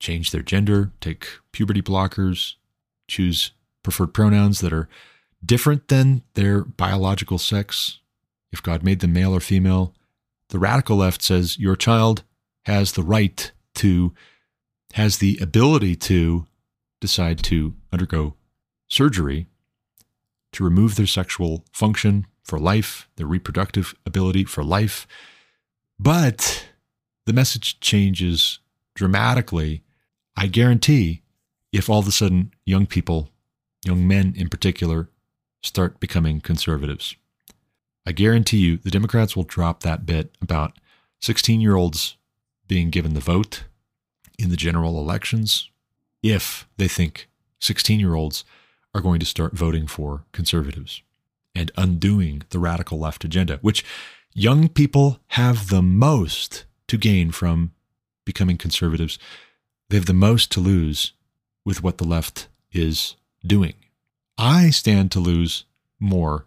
change their gender, take puberty blockers, choose preferred pronouns that are different than their biological sex. If God made them male or female, the radical left says your child has the right to, has the ability to decide to undergo surgery to remove their sexual function for life, their reproductive ability for life. But the message changes dramatically. I guarantee if all of a sudden young people, young men in particular, start becoming conservatives. I guarantee you the Democrats will drop that bit about 16 year olds being given the vote in the general elections if they think 16 year olds are going to start voting for conservatives and undoing the radical left agenda, which young people have the most to gain from becoming conservatives. They have the most to lose with what the left is doing. I stand to lose more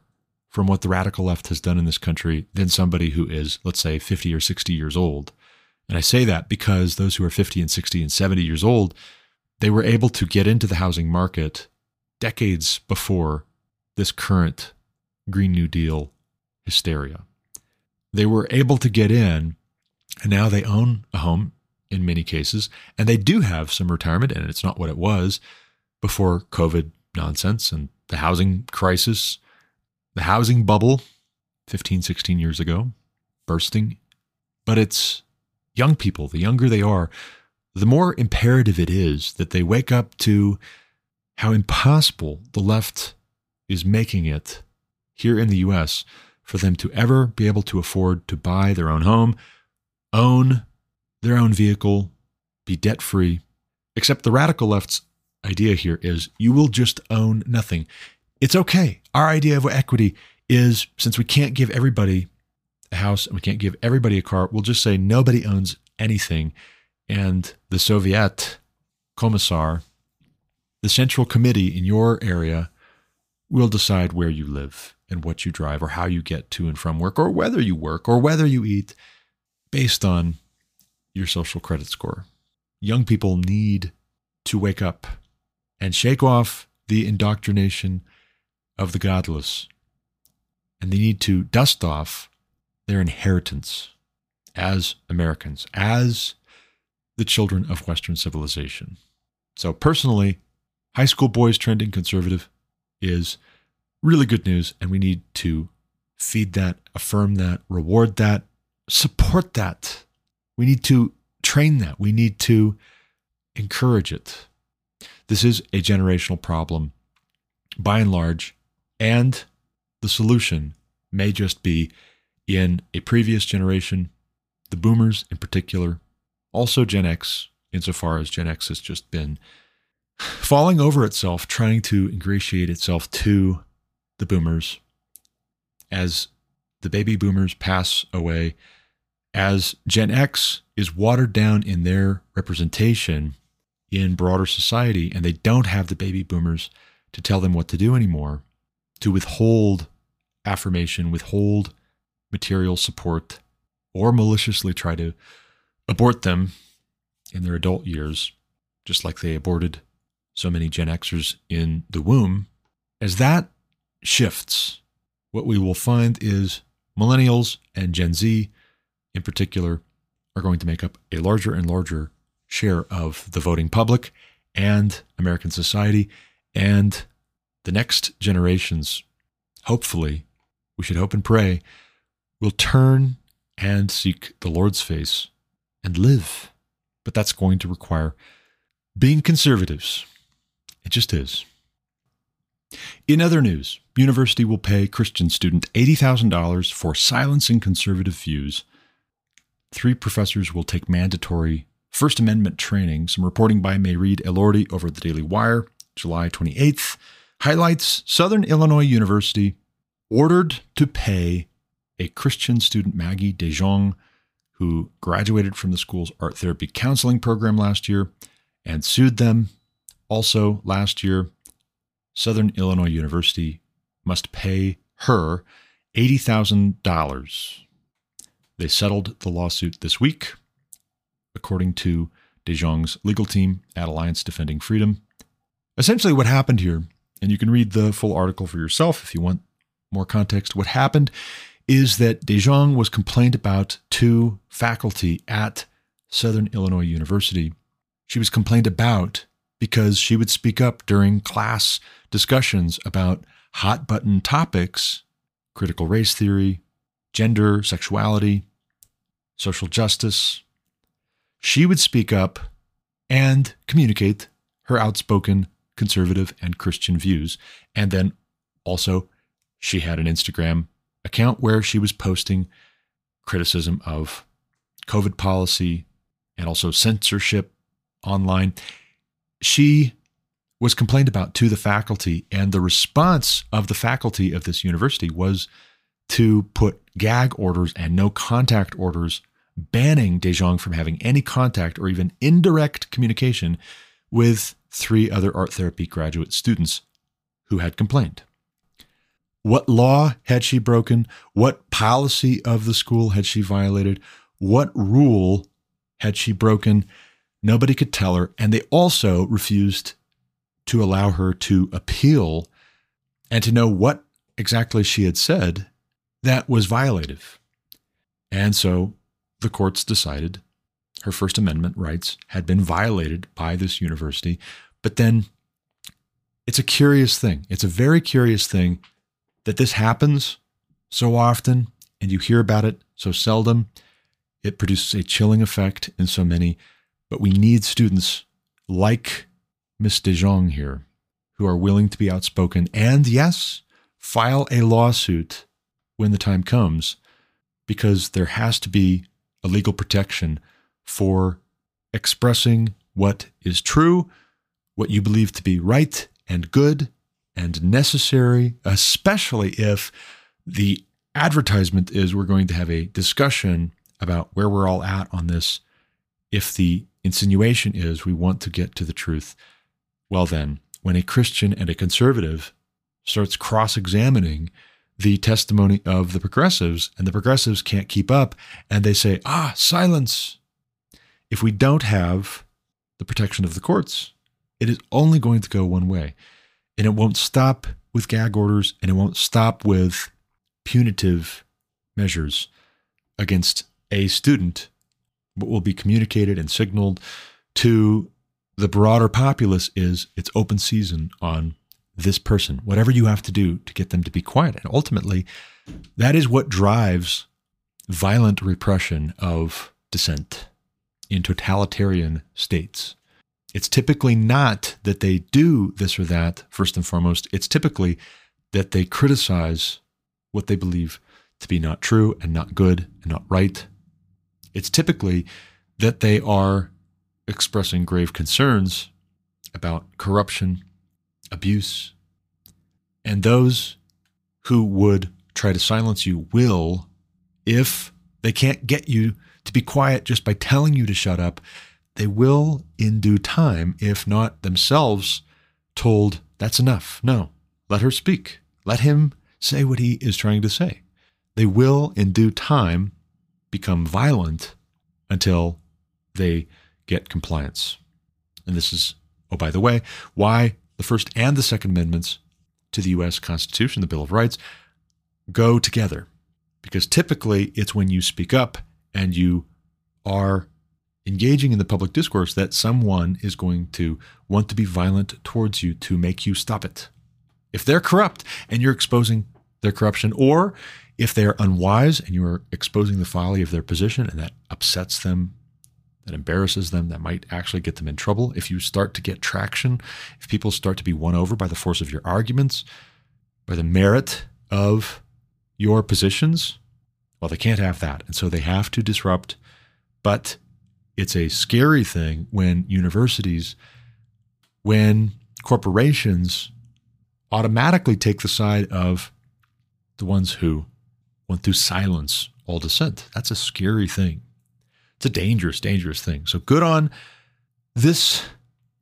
from what the radical left has done in this country than somebody who is, let's say, 50 or 60 years old. And I say that because those who are 50 and 60 and 70 years old, they were able to get into the housing market decades before this current Green New Deal hysteria. They were able to get in, and now they own a home in many cases, and they do have some retirement, and it's not what it was before COVID nonsense and the housing crisis, the housing bubble 15, 16 years ago, bursting. But it's young people, the younger they are, the more imperative it is that they wake up to how impossible the left is making it here in the US for them to ever be able to afford to buy their own home, own their own vehicle, be debt free. Except the radical left's idea here is you will just own nothing. It's okay. Our idea of equity is since we can't give everybody a house and we can't give everybody a car, we'll just say nobody owns anything. And the Soviet commissar the central committee in your area will decide where you live and what you drive or how you get to and from work or whether you work or whether you eat based on your social credit score. Young people need to wake up and shake off the indoctrination of the godless. And they need to dust off their inheritance as Americans, as the children of Western civilization. So, personally, high school boys trending conservative is really good news. And we need to feed that, affirm that, reward that, support that. We need to train that. We need to encourage it. This is a generational problem by and large. And the solution may just be in a previous generation, the boomers in particular, also Gen X, insofar as Gen X has just been falling over itself, trying to ingratiate itself to the boomers as the baby boomers pass away, as Gen X is watered down in their representation in broader society, and they don't have the baby boomers to tell them what to do anymore, to withhold affirmation, withhold material support, or maliciously try to abort them in their adult years, just like they aborted so many Gen Xers in the womb, as that shifts, what we will find is millennials and Gen Z in particular are going to make up a larger and larger share of the voting public and American society. And the next generations, hopefully, we should hope and pray, will turn and seek the Lord's face and live. But that's going to require being conservatives it just is. In other news, university will pay Christian student $80,000 for silencing conservative views. Three professors will take mandatory First Amendment training. Some reporting by Mairead Elordi over the Daily Wire, July 28th, highlights Southern Illinois University ordered to pay a Christian student, Maggie DeJong, who graduated from the school's art therapy counseling program last year and sued them. Also, last year, Southern Illinois University must pay her $80,000. They settled the lawsuit this week, according to DeJong's legal team at Alliance Defending Freedom. Essentially, what happened here, and you can read the full article for yourself if you want more context. What happened is that DeJong was complained about to faculty at Southern Illinois University. She was complained about because she would speak up during class discussions about hot button topics critical race theory, gender, sexuality, social justice. She would speak up and communicate her outspoken conservative and Christian views. And then also, she had an Instagram account where she was posting criticism of COVID policy and also censorship online. She was complained about to the faculty, and the response of the faculty of this university was to put gag orders and no contact orders banning DeJong from having any contact or even indirect communication with three other art therapy graduate students who had complained. What law had she broken? What policy of the school had she violated? What rule had she broken? Nobody could tell her. And they also refused to allow her to appeal and to know what exactly she had said that was violative. And so the courts decided her First Amendment rights had been violated by this university. But then it's a curious thing. It's a very curious thing that this happens so often and you hear about it so seldom. It produces a chilling effect in so many. But we need students like Miss DeJong here who are willing to be outspoken and, yes, file a lawsuit when the time comes because there has to be a legal protection for expressing what is true, what you believe to be right and good and necessary, especially if the advertisement is we're going to have a discussion about where we're all at on this. If the insinuation is we want to get to the truth, well, then, when a Christian and a conservative starts cross examining the testimony of the progressives, and the progressives can't keep up, and they say, ah, silence. If we don't have the protection of the courts, it is only going to go one way. And it won't stop with gag orders, and it won't stop with punitive measures against a student, what will be communicated and signaled to the broader populace is it's open season on this person, whatever you have to do to get them to be quiet. And ultimately, that is what drives violent repression of dissent in totalitarian states. It's typically not that they do this or that, first and foremost. It's typically that they criticize what they believe to be not true and not good and not right. It's typically that they are expressing grave concerns about corruption, abuse, and those who would try to silence you will, if they can't get you to be quiet just by telling you to shut up, they will in due time, if not themselves told, that's enough. No, let her speak. Let him say what he is trying to say. They will in due time become violent until they get compliance. And this is, oh, by the way, why the First and the Second Amendments to the U.S. Constitution, the Bill of Rights, go together. Because typically it's when you speak up and you are engaging in the public discourse that someone is going to want to be violent towards you to make you stop it. If they're corrupt and you're exposing their corruption, or if they are unwise and you are exposing the folly of their position and that upsets them that embarrasses them, that might actually get them in trouble. If you start to get traction, if people start to be won over by the force of your arguments, by the merit of your positions, well, they can't have that. And so they have to disrupt. But it's a scary thing when universities, when corporations automatically take the side of the ones who want to silence all dissent. That's a scary thing It's a dangerous, dangerous thing. So good on this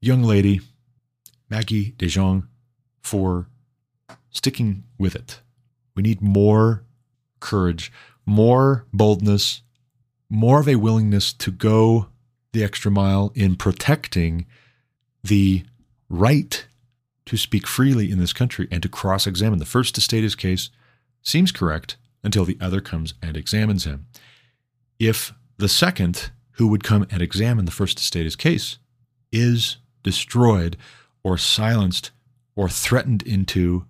young lady, Maggie DeJong, for sticking with it. We need more courage, more boldness, more of a willingness to go the extra mile in protecting the right to speak freely in this country and to cross examine. The first to state his case seems correct until the other comes and examines him. If the second, who would come and examine the first to state his case, is destroyed or silenced or threatened into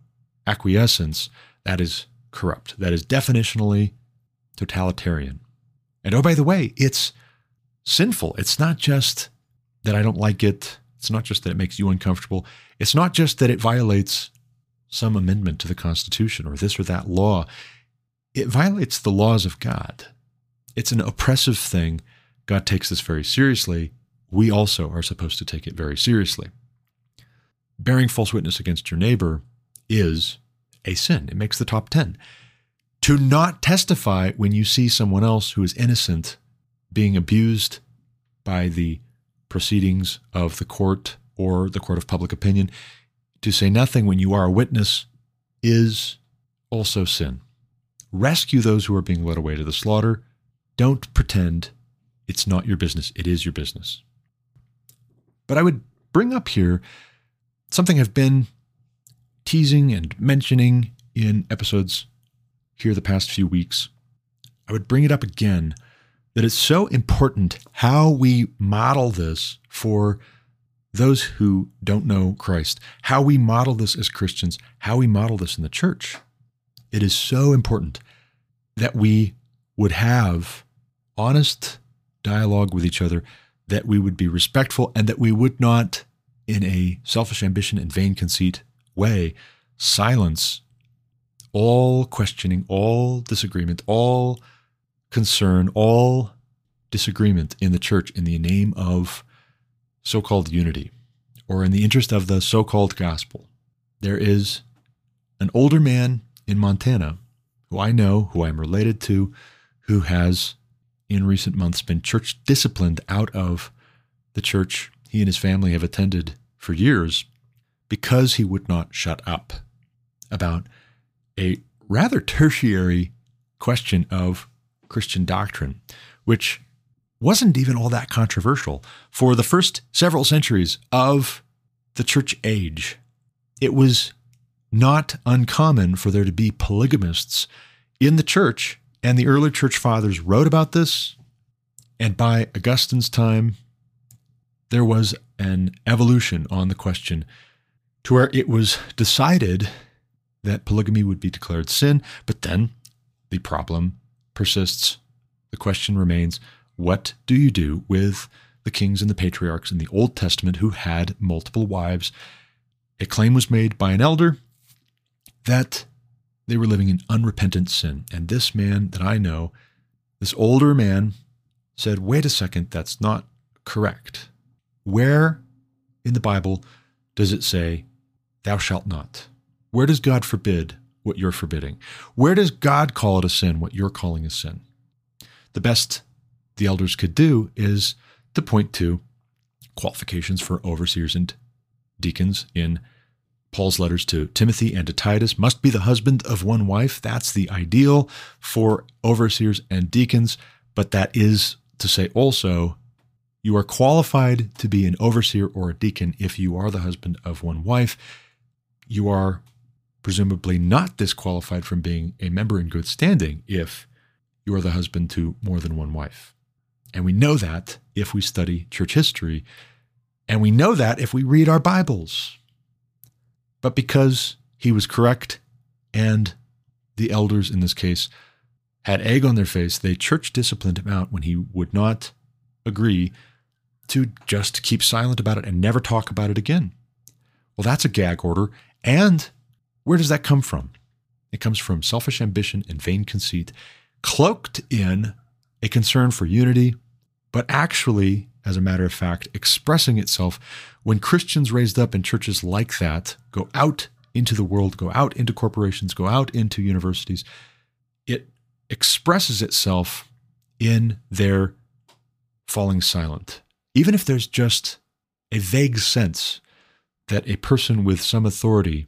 acquiescence, that is corrupt. That is definitionally totalitarian. And oh, by the way, it's sinful. It's not just that I don't like it. It's not just that it makes you uncomfortable. It's not just that it violates some amendment to the Constitution or this or that law. It violates the laws of God. It's an oppressive thing. God takes this very seriously. We also are supposed to take it very seriously. Bearing false witness against your neighbor is a sin. It makes the top 10. To not testify when you see someone else who is innocent being abused by the proceedings of the court or the court of public opinion, to say nothing when you are a witness is also sin. Rescue those who are being led away to the slaughter. Don't pretend it's not your business. It is your business. But I would bring up here something I've been teasing and mentioning in episodes here the past few weeks. I would bring it up again that it's so important how we model this for those who don't know Christ, how we model this as Christians, how we model this in the church. It is so important that we would have honest dialogue with each other, that we would be respectful, and that we would not, in a selfish ambition and vain conceit way, silence all questioning, all disagreement, all concern, all disagreement in the church in the name of so called unity or in the interest of the so called gospel. There is an older man in Montana who I know, who I'm related to, who has in recent months been church disciplined out of the church he and his family have attended for years because he would not shut up about a rather tertiary question of Christian doctrine, which wasn't even all that controversial. For the first several centuries of the church age, it was not uncommon for there to be polygamists in the church, and the early church fathers wrote about this. And by Augustine's time, there was an evolution on the question to where it was decided that polygamy would be declared sin, but then the problem persists. The question remains what do you do with the kings and the patriarchs in the Old Testament who had multiple wives? A claim was made by an elder that they were living in unrepentant sin. And this man that I know, this older man, said, wait a second, that's not correct. Where in the Bible does it say, thou shalt not? Where does God forbid what you're forbidding? Where does God call it a sin, what you're calling a sin? The best the elders could do is to point to qualifications for overseers and deacons in Paul's letters to Timothy and to Titus must be the husband of one wife. That's the ideal for overseers and deacons. But that is to say also, you are qualified to be an overseer or a deacon if you are the husband of one wife. You are presumably not disqualified from being a member in good standing if you are the husband to more than one wife. And we know that if we study church history, and we know that if we read our Bibles. But because he was correct and the elders in this case had egg on their face, they church disciplined him out when he would not agree to just keep silent about it and never talk about it again. Well, that's a gag order. And where does that come from? It comes from selfish ambition and vain conceit, cloaked in a concern for unity but actually, as a matter of fact, expressing itself when Christians raised up in churches like that go out into the world, go out into corporations, go out into universities. It expresses itself in their falling silent, even if there's just a vague sense that a person with some authority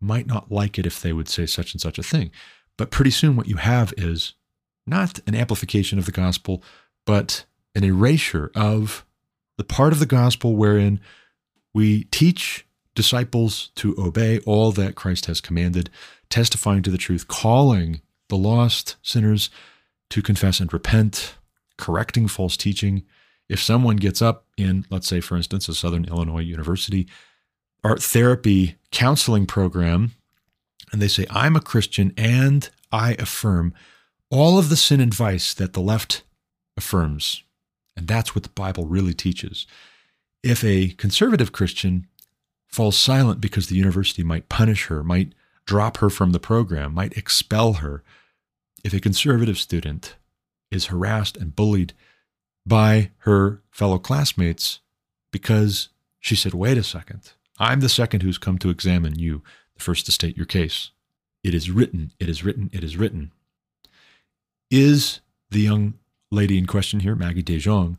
might not like it if they would say such and such a thing. But pretty soon, what you have is not an amplification of the gospel, but an erasure of the part of the gospel wherein we teach disciples to obey all that Christ has commanded, testifying to the truth, calling the lost sinners to confess and repent, correcting false teaching. If someone gets up in, let's say, for instance, a Southern Illinois University art therapy counseling program, and they say, I'm a Christian and I affirm all of the sin and vice that the left affirms. And that's what the Bible really teaches. If a conservative Christian falls silent because the university might punish her, might drop her from the program, might expel her, if a conservative student is harassed and bullied by her fellow classmates because she said, wait a second, I'm the second who's come to examine you, the first to state your case. It is written, it is written, it is written. Is the young lady in question here, Maggie DeJong,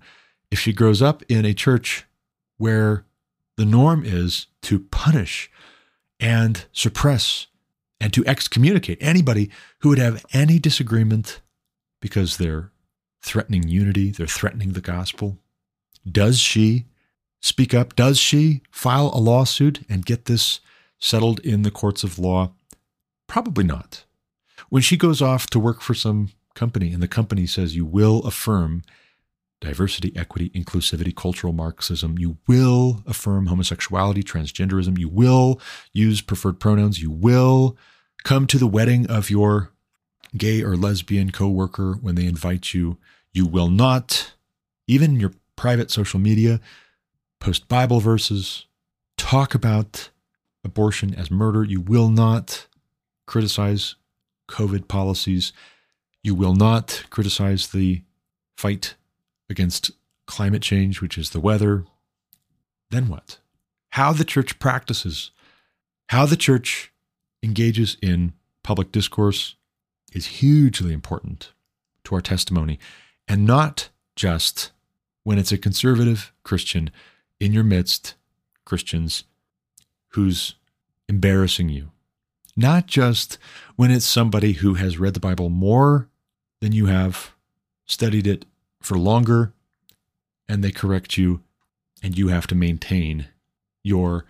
if she grows up in a church where the norm is to punish and suppress and to excommunicate anybody who would have any disagreement because they're threatening unity, they're threatening the gospel? Does she speak up? Does she file a lawsuit and get this settled in the courts of law? Probably not. When she goes off to work for some company and the company says you will affirm diversity, equity, inclusivity, cultural Marxism, you will affirm homosexuality, transgenderism, you will use preferred pronouns, you will come to the wedding of your gay or lesbian coworker when they invite you, you will not, even in your private social media, post Bible verses, talk about abortion as murder. You will not criticize COVID policies. You will not criticize the fight against climate change, which is the weather. Then what? How the church practices, how the church engages in public discourse is hugely important to our testimony, and not just when it's a conservative Christian in your midst, Christians, who's embarrassing you. Not just when it's somebody who has read the Bible more than you have, studied it for longer, and they correct you, and you have to maintain your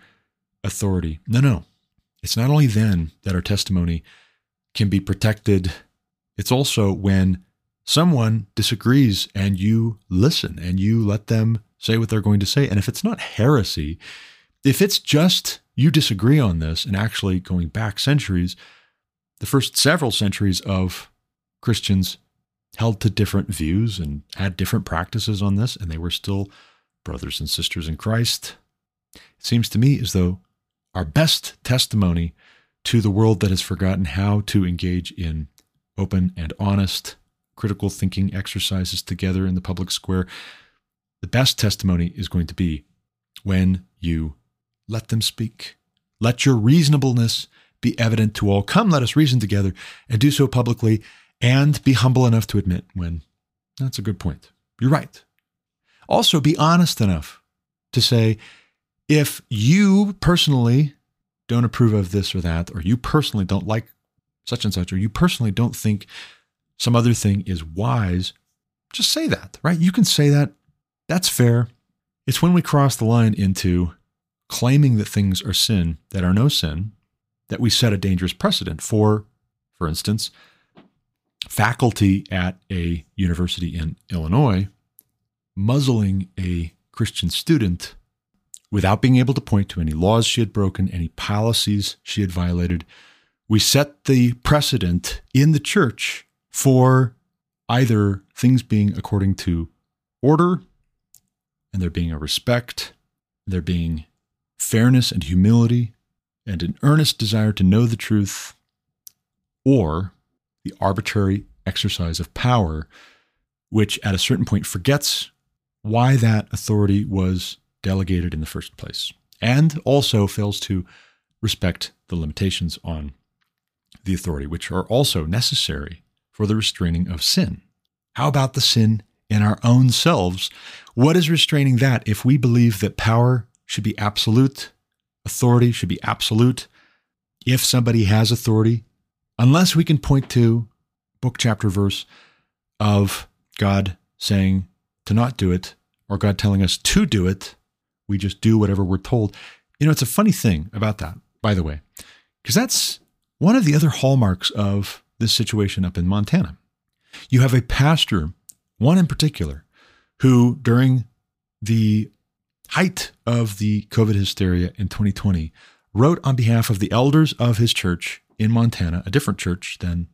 authority. No, no. It's not only then that our testimony can be protected, it's also when someone disagrees and you listen and you let them say what they're going to say. And if it's not heresy, if it's just you disagree on this, and actually going back centuries, the first several centuries of Christians held to different views and had different practices on this, and they were still brothers and sisters in Christ. It seems to me as though our best testimony to the world that has forgotten how to engage in open and honest critical thinking exercises together in the public square the best testimony is going to be when you let them speak. Let your reasonableness be evident to all. Come, let us reason together and do so publicly and be humble enough to admit when that's a good point. You're right. Also, be honest enough to say, if you personally don't approve of this or that, or you personally don't like such and such, or you personally don't think some other thing is wise, just say that, right? You can say that that's fair. It's when we cross the line into claiming that things are sin that are no sin that we set a dangerous precedent for, for instance, faculty at a university in Illinois muzzling a Christian student without being able to point to any laws she had broken, any policies she had violated. We set the precedent in the church for either things being according to order and there being a respect, there being fairness and humility, and an earnest desire to know the truth, or the arbitrary exercise of power, which at a certain point forgets why that authority was delegated in the first place, and also fails to respect the limitations on the authority, which are also necessary for the restraining of sin. How about the sin in our own selves, what is restraining that if we believe that power should be absolute, authority should be absolute? If somebody has authority, unless we can point to book, chapter, verse of God saying to not do it or God telling us to do it, we just do whatever we're told. You know, it's a funny thing about that, by the way, because that's one of the other hallmarks of this situation up in Montana. You have a pastor, one in particular, who during the height of the COVID hysteria in 2020 wrote on behalf of the elders of his church in Montana, a different church than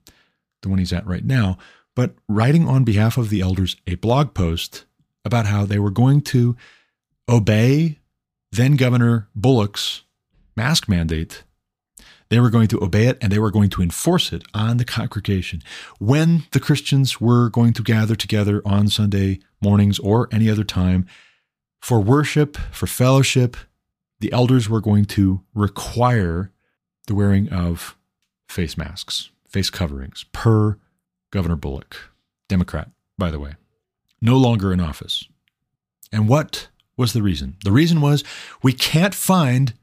the one he's at right now, but writing on behalf of the elders a blog post about how they were going to obey then Governor Bullock's mask mandate. They were going to obey it and they were going to enforce it on the congregation. When the Christians were going to gather together on Sunday mornings or any other time for worship, for fellowship, the elders were going to require the wearing of face masks, face coverings per Governor Bullock, Democrat, by the way, no longer in office. And what was the reason? The reason was we can't find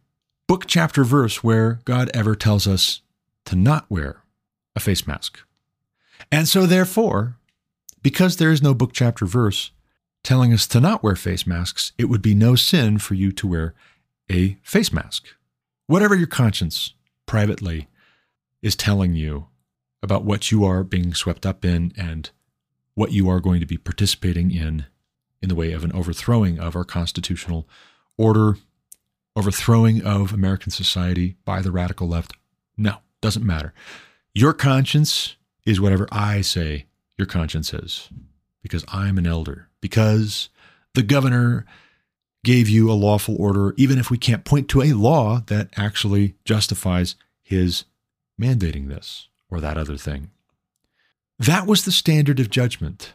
book, chapter, verse where God ever tells us to not wear a face mask. And so, therefore, because there is no book, chapter, verse telling us to not wear face masks, it would be no sin for you to wear a face mask. Whatever your conscience privately is telling you about what you are being swept up in and what you are going to be participating in in the way of an overthrowing of our constitutional order, overthrowing of American society by the radical left. No, doesn't matter. Your conscience is whatever I say your conscience is because I'm an elder, because the governor gave you a lawful order, even if we can't point to a law that actually justifies his mandating this or that other thing. That was the standard of judgment.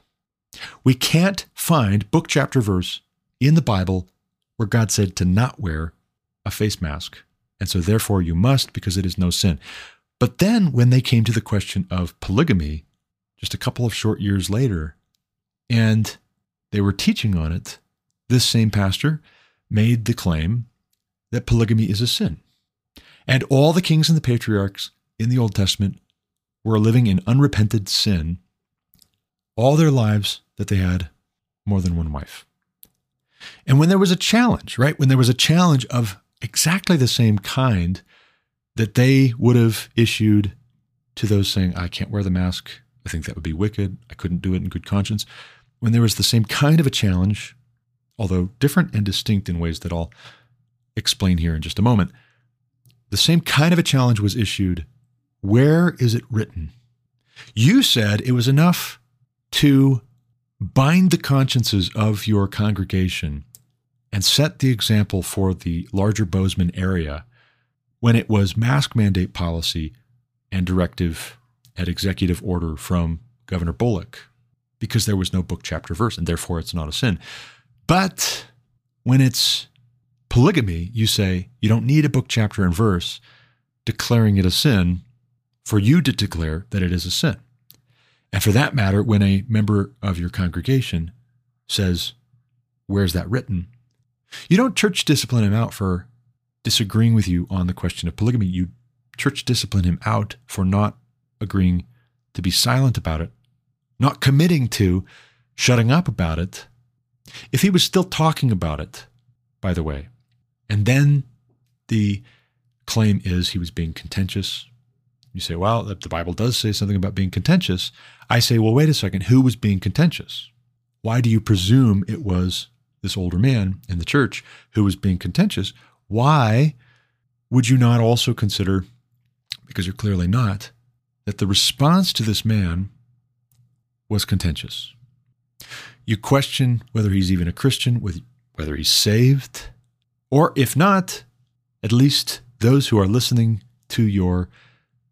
We can't find book, chapter, verse in the Bible where God said to not wear a face mask. And so, therefore, you must because it is no sin. But then, when they came to the question of polygamy, just a couple of short years later, and they were teaching on it, this same pastor made the claim that polygamy is a sin. And all the kings and the patriarchs in the Old Testament were living in unrepented sin all their lives that they had more than one wife. And when there was a challenge, right? When there was a challenge of exactly the same kind that they would have issued to those saying, I can't wear the mask. I think that would be wicked. I couldn't do it in good conscience. When there was the same kind of a challenge, although different and distinct in ways that I'll explain here in just a moment, the same kind of a challenge was issued where is it written? You said it was enough to bind the consciences of your congregation and set the example for the larger Bozeman area when it was mask mandate policy and directive and executive order from Governor Bullock because there was no book, chapter, verse, and therefore it's not a sin. But when it's polygamy, you say you don't need a book, chapter, and verse declaring it a sin for you to declare that it is a sin. And for that matter, when a member of your congregation says, Where's that written? You don't church discipline him out for disagreeing with you on the question of polygamy. You church discipline him out for not agreeing to be silent about it, not committing to shutting up about it. If he was still talking about it, by the way, and then the claim is he was being contentious, you say, well, the Bible does say something about being contentious. I say, well, wait a second. Who was being contentious? Why do you presume it was this older man in the church who was being contentious? Why would you not also consider, because you're clearly not, that the response to this man was contentious? You question whether he's even a Christian, whether he's saved, or if not, at least those who are listening to your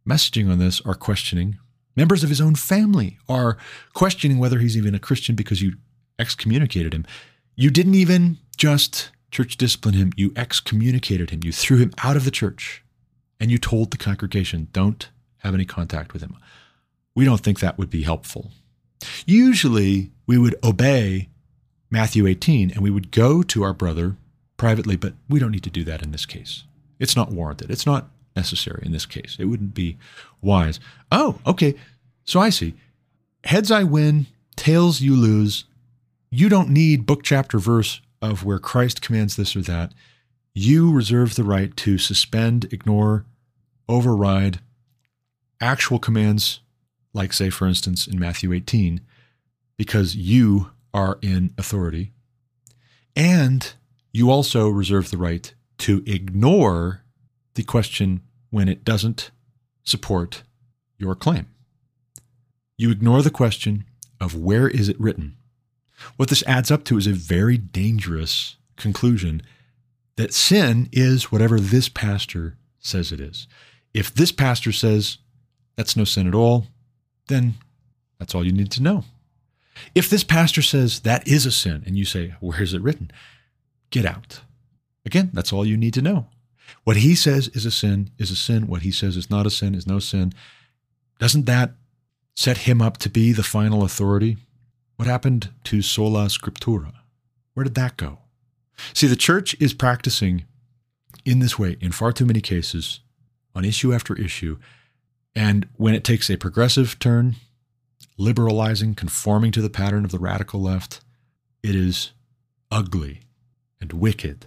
messaging on this are questioning. Members of his own family are questioning whether he's even a Christian because you excommunicated him. You didn't even just church discipline him, you excommunicated him. You threw him out of the church and you told the congregation, don't have any contact with him. We don't think that would be helpful. Usually we would obey Matthew 18 and we would go to our brother privately, but we don't need to do that in this case. It's not warranted. It's not necessary in this case. It wouldn't be wise. Oh, okay. So I see. Heads I win, tails you lose. You don't need book, chapter, verse of where Christ commands this or that. You reserve the right to suspend, ignore, override actual commands, like, say, for instance, in Matthew 18, because you are in authority. And you also reserve the right to ignore the question when it doesn't support your claim. You ignore the question of where is it written. What this adds up to is a very dangerous conclusion that sin is whatever this pastor says it is. If this pastor says that's no sin at all, then that's all you need to know. If this pastor says that is a sin and you say, where is it written? Get out. Again, that's all you need to know. What he says is a sin is a sin. What he says is not a sin is no sin. Doesn't that set him up to be the final authority? What happened to sola scriptura? Where did that go? See, the church is practicing in this way in far too many cases on issue after issue. And when it takes a progressive turn, liberalizing, conforming to the pattern of the radical left, it is ugly and wicked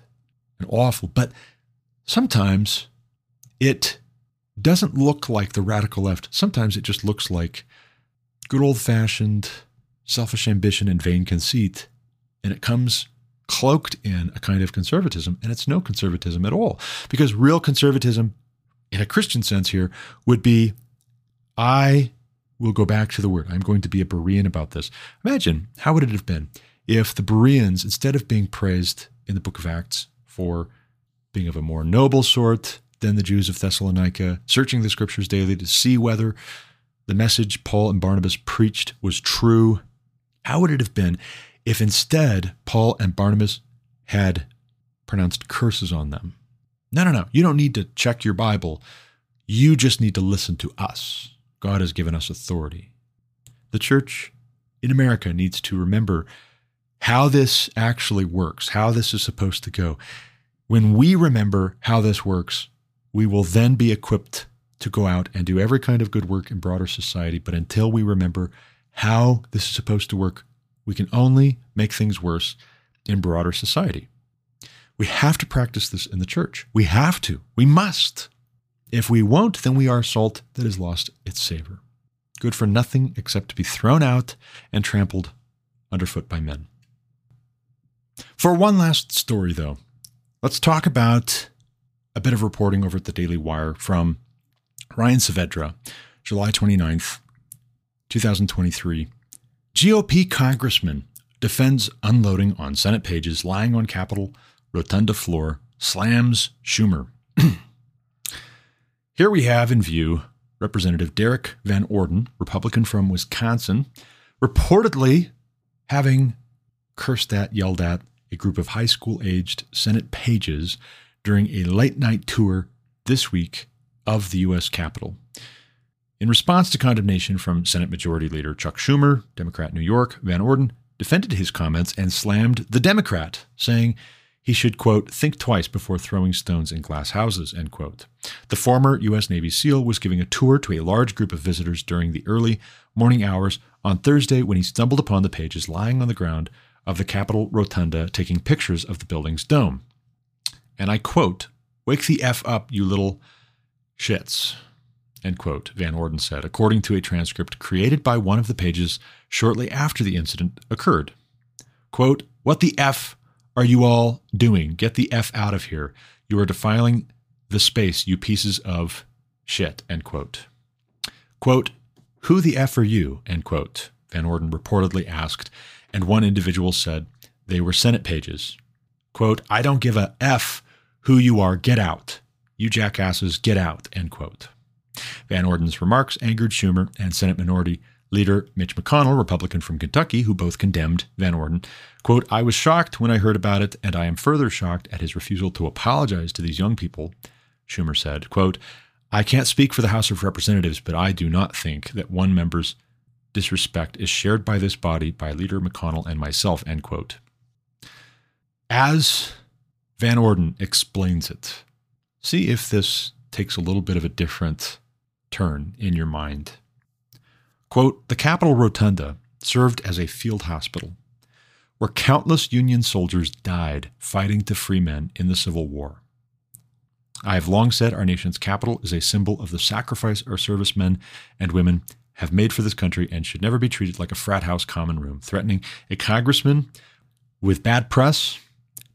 and awful. But sometimes it doesn't look like the radical left. Sometimes it just looks like good old fashioned selfish ambition and vain conceit. And it comes cloaked in a kind of conservatism, and it's no conservatism at all. Because real conservatism, in a Christian sense here, would be I will go back to the word. I'm going to be a Berean about this. Imagine how would it have been if the Bereans, instead of being praised in the book of Acts for being of a more noble sort than the Jews of Thessalonica, searching the scriptures daily to see whether the message Paul and Barnabas preached was true, how would it have been if instead Paul and Barnabas had pronounced curses on them? No, no, no. You don't need to check your Bible. You just need to listen to us. God has given us authority. The church in America needs to remember how this actually works, how this is supposed to go. When we remember how this works, we will then be equipped to go out and do every kind of good work in broader society. But until we remember how this is supposed to work, we can only make things worse in broader society. We have to practice this in the church. We have to. We must. If we won't, then we are salt that has lost its savor, good for nothing except to be thrown out and trampled underfoot by men. For one last story, though, let's talk about a bit of reporting over at the Daily Wire from Ryan Saavedra, July 29th, 2023. GOP congressman defends unloading on Senate pages lying on Capitol rotunda floor, slams Schumer. Here we have in view Representative Derrick Van Orden, Republican from Wisconsin, reportedly having cursed at, yelled at a group of high school aged Senate pages during a late night tour this week of the U.S. Capitol. In response to condemnation from Senate Majority Leader Chuck Schumer, Democrat New York, Van Orden defended his comments and slammed the Democrat, saying he should, quote, think twice before throwing stones in glass houses, end quote. The former U.S. Navy SEAL was giving a tour to a large group of visitors during the early morning hours on Thursday when he stumbled upon the pages lying on the ground of the Capitol Rotunda taking pictures of the building's dome. And I quote, Wake the F up, you little shits, end quote, Van Orden said, according to a transcript created by one of the pages shortly after the incident occurred. Quote, What the F are you all doing? Get the F out of here. You are defiling the space, you pieces of shit, end quote. Quote, Who the F are you? End quote, Van Orden reportedly asked, and one individual said they were Senate pages. Quote, I don't give a F who you are, get out. You jackasses, get out, end quote. Van Orden's remarks angered Schumer and Senate Minority Leader Mitch McConnell, Republican from Kentucky, who both condemned Van Orden. Quote, I was shocked when I heard about it, and I am further shocked at his refusal to apologize to these young people, Schumer said. Quote, I can't speak for the House of Representatives, but I do not think that one member's disrespect is shared by this body, by Leader McConnell and myself, end quote. As Van Orden explains it, see if this takes a little bit of a different turn in your mind. Quote The Capitol Rotunda served as a field hospital where countless Union soldiers died fighting to free men in the Civil War. I have long said our nation's capital is a symbol of the sacrifice our servicemen and women have made for this country and should never be treated like a frat house common room, threatening a congressman with bad press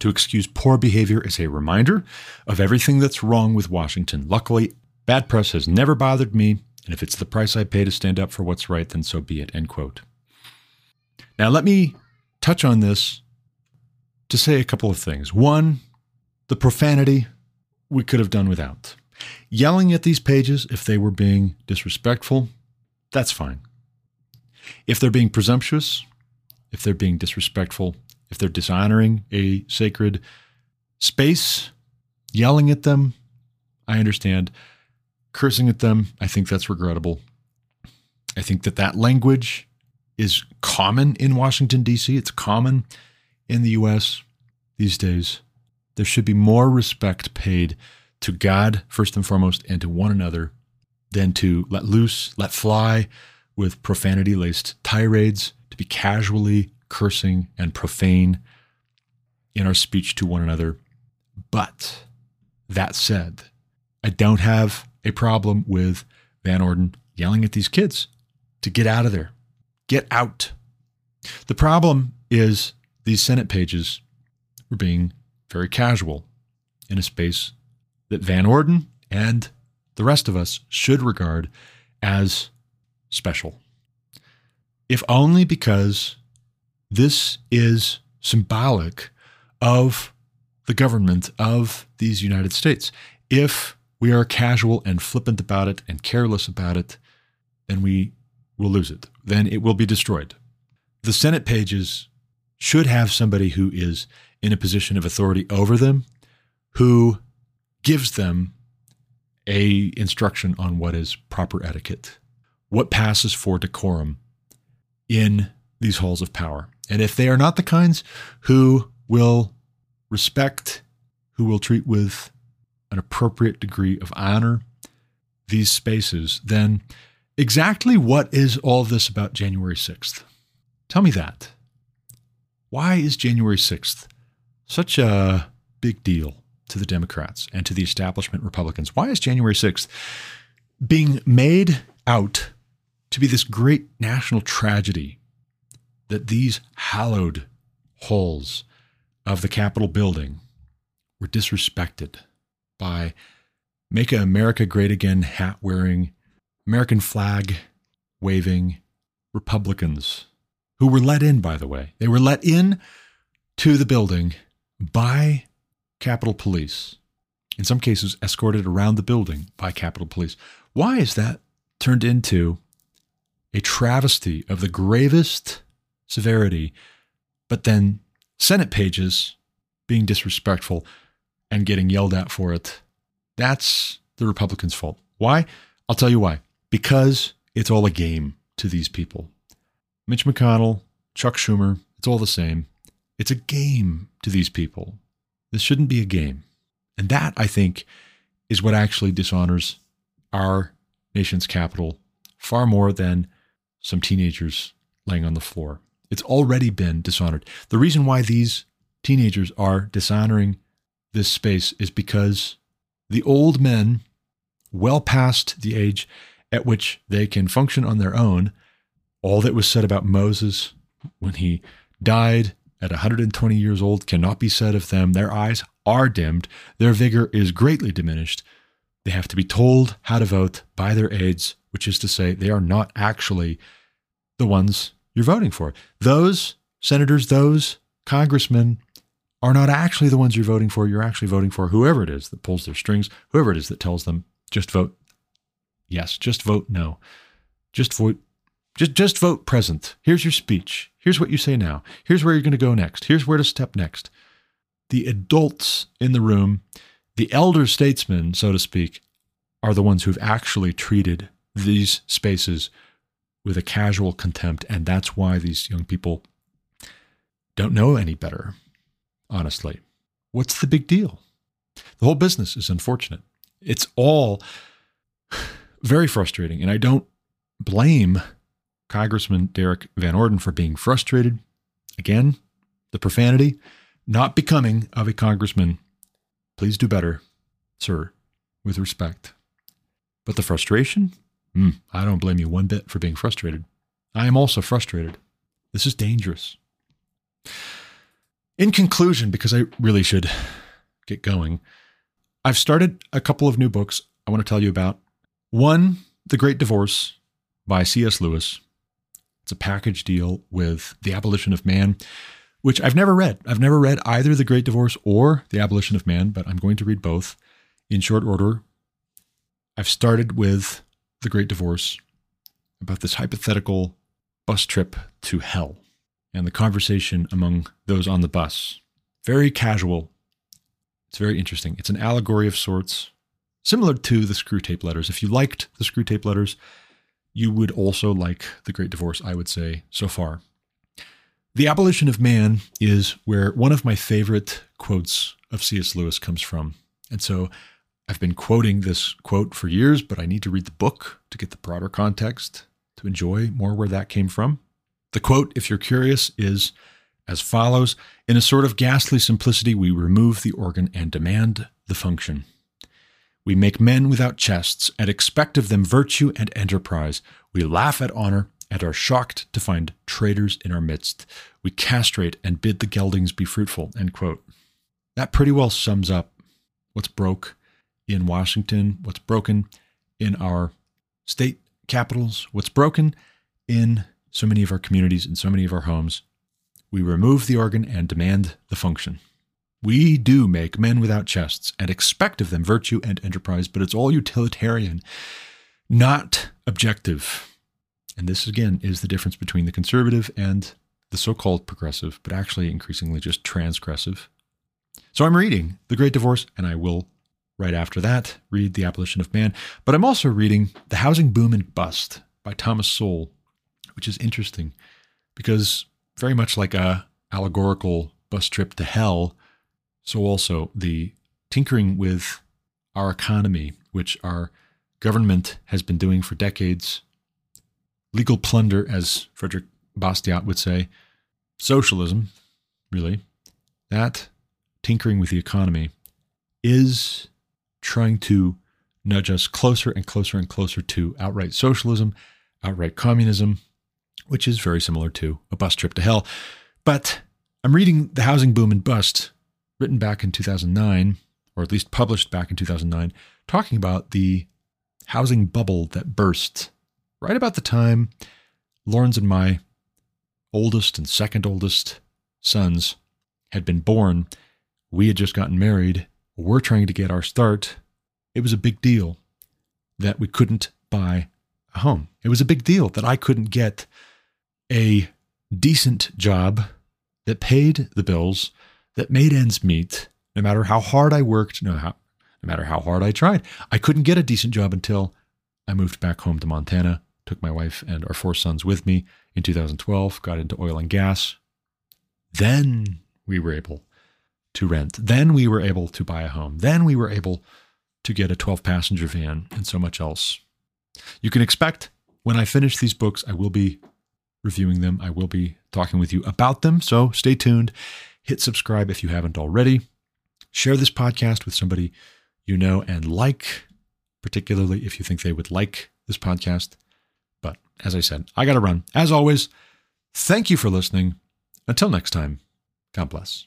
to excuse poor behavior is a reminder of everything that's wrong with Washington. Luckily, bad press has never bothered me, and if it's the price I pay to stand up for what's right, then so be it. End quote. Now, let me touch on this to say a couple of things. One, the profanity we could have done without. Yelling at these pages if they were being disrespectful, that's fine. If they're being presumptuous, if they're being disrespectful, if they're dishonoring a sacred space, yelling at them, I understand. Cursing at them, I think that's regrettable. I think that that language is common in Washington, D.C., it's common in the U.S. these days. There should be more respect paid to God, first and foremost, and to one another than to let loose, let fly with profanity laced tirades, to be casually cursing and profane in our speech to one another. But that said, I don't have a problem with Van Orden yelling at these kids to get out of there. Get out. The problem is these Senate pages were being very casual in a space that Van Orden and the rest of us should regard as special. If only because this is symbolic of the government of these United States. If we are casual and flippant about it and careless about it, then we will lose it. Then it will be destroyed. The Senate pages should have somebody who is in a position of authority over them, who gives them a instruction on what is proper etiquette, what passes for decorum in these halls of power. And if they are not the kinds who will respect, who will treat with an appropriate degree of honor these spaces, then exactly what is all this about January 6th? Tell me that. Why is January 6th such a big deal to the Democrats and to the establishment Republicans? Why is January 6th being made out to be this great national tragedy that these hallowed halls of the Capitol building were disrespected by Make America Great Again hat wearing, American flag waving Republicans who were let in, by the way. They were let in to the building by Capitol Police, in some cases, escorted around the building by Capitol Police. Why is that turned into a travesty of the gravest severity, but then Senate pages being disrespectful and getting yelled at for it? That's the Republicans' fault. Why? I'll tell you why. Because it's all a game to these people. Mitch McConnell, Chuck Schumer, it's all the same. It's a game to these people. This shouldn't be a game. And that, I think, is what actually dishonors our nation's capital far more than some teenagers laying on the floor. It's already been dishonored. The reason why these teenagers are dishonoring this space is because the old men, well past the age at which they can function on their own, all that was said about Moses when he died at 120 years old cannot be said of them. Their eyes are dimmed, their vigor is greatly diminished. They have to be told how to vote by their aides, which is to say, they are not actually the ones you're voting for. Those senators, those congressmen are not actually the ones you're voting for. You're actually voting for whoever it is that pulls their strings, whoever it is that tells them just vote yes, just vote no, just vote just just vote present. Here's your speech. Here's what you say now. Here's where you're going to go next. Here's where to step next. The adults in the room, the elder statesmen, so to speak, are the ones who've actually treated these spaces with a casual contempt. And that's why these young people don't know any better, honestly. What's the big deal? The whole business is unfortunate. It's all very frustrating. And I don't blame Congressman Derrick Van Orden for being frustrated. Again, the profanity, not becoming of a congressman. Please do better, sir, with respect. But the frustration? Hmm, I don't blame you one bit for being frustrated. I am also frustrated. This is dangerous. In conclusion, because I really should get going, I've started a couple of new books I want to tell you about. One, The Great Divorce by C.S. Lewis. It's a package deal with The Abolition of Man, which I've never read. I've never read either The Great Divorce or The Abolition of Man, but I'm going to read both in short order. I've started with The Great Divorce about this hypothetical bus trip to hell and the conversation among those on the bus. Very casual. It's very interesting. It's an allegory of sorts, similar to the Screwtape Letters. If you liked the Screwtape Letters, you would also like The Great Divorce, I would say, so far. The Abolition of Man is where one of my favorite quotes of C.S. Lewis comes from. And so I've been quoting this quote for years, but I need to read the book to get the broader context, to enjoy more where that came from. The quote, if you're curious, is as follows In a sort of ghastly simplicity, we remove the organ and demand the function. We make men without chests and expect of them virtue and enterprise. We laugh at honor and are shocked to find traitors in our midst. We castrate and bid the geldings be fruitful. End quote. That pretty well sums up what's broke in Washington, what's broken in our state capitals, what's broken in so many of our communities and so many of our homes. We remove the organ and demand the function. We do make men without chests and expect of them virtue and enterprise, but it's all utilitarian, not objective. And this, again, is the difference between the conservative and the so called progressive, but actually increasingly just transgressive. So I'm reading The Great Divorce, and I will, right after that, read The Abolition of Man. But I'm also reading The Housing Boom and Bust by Thomas Sowell, which is interesting because very much like a allegorical bus trip to hell, so also the tinkering with our economy, which our government has been doing for decades, legal plunder, as Frederick Bastiat would say, socialism, really, that tinkering with the economy is trying to nudge us closer and closer and closer to outright socialism, outright communism, which is very similar to a bus trip to hell. But I'm reading The Housing Boom and Bust, written back in 2009, or at least published back in 2009, talking about the housing bubble that burst right about the time Lauren's and my oldest and second oldest sons had been born. We had just gotten married. We're trying to get our start. It was a big deal that we couldn't buy a home. It was a big deal that I couldn't get a decent job that paid the bills, that made ends meet, no matter how hard I worked, no, how, no matter how hard I tried. I couldn't get a decent job until I moved back home to Montana, took my wife and our four sons with me in 2012, got into oil and gas. Then we were able to rent. Then we were able to buy a home. Then we were able to get a 12 passenger van and so much else. You can expect when I finish these books, I will be reviewing them. I will be talking with you about them. So stay tuned. Hit subscribe if you haven't already. Share this podcast with somebody you know and like, particularly if you think they would like this podcast. But as I said, I got to run. As always, thank you for listening. Until next time, God bless.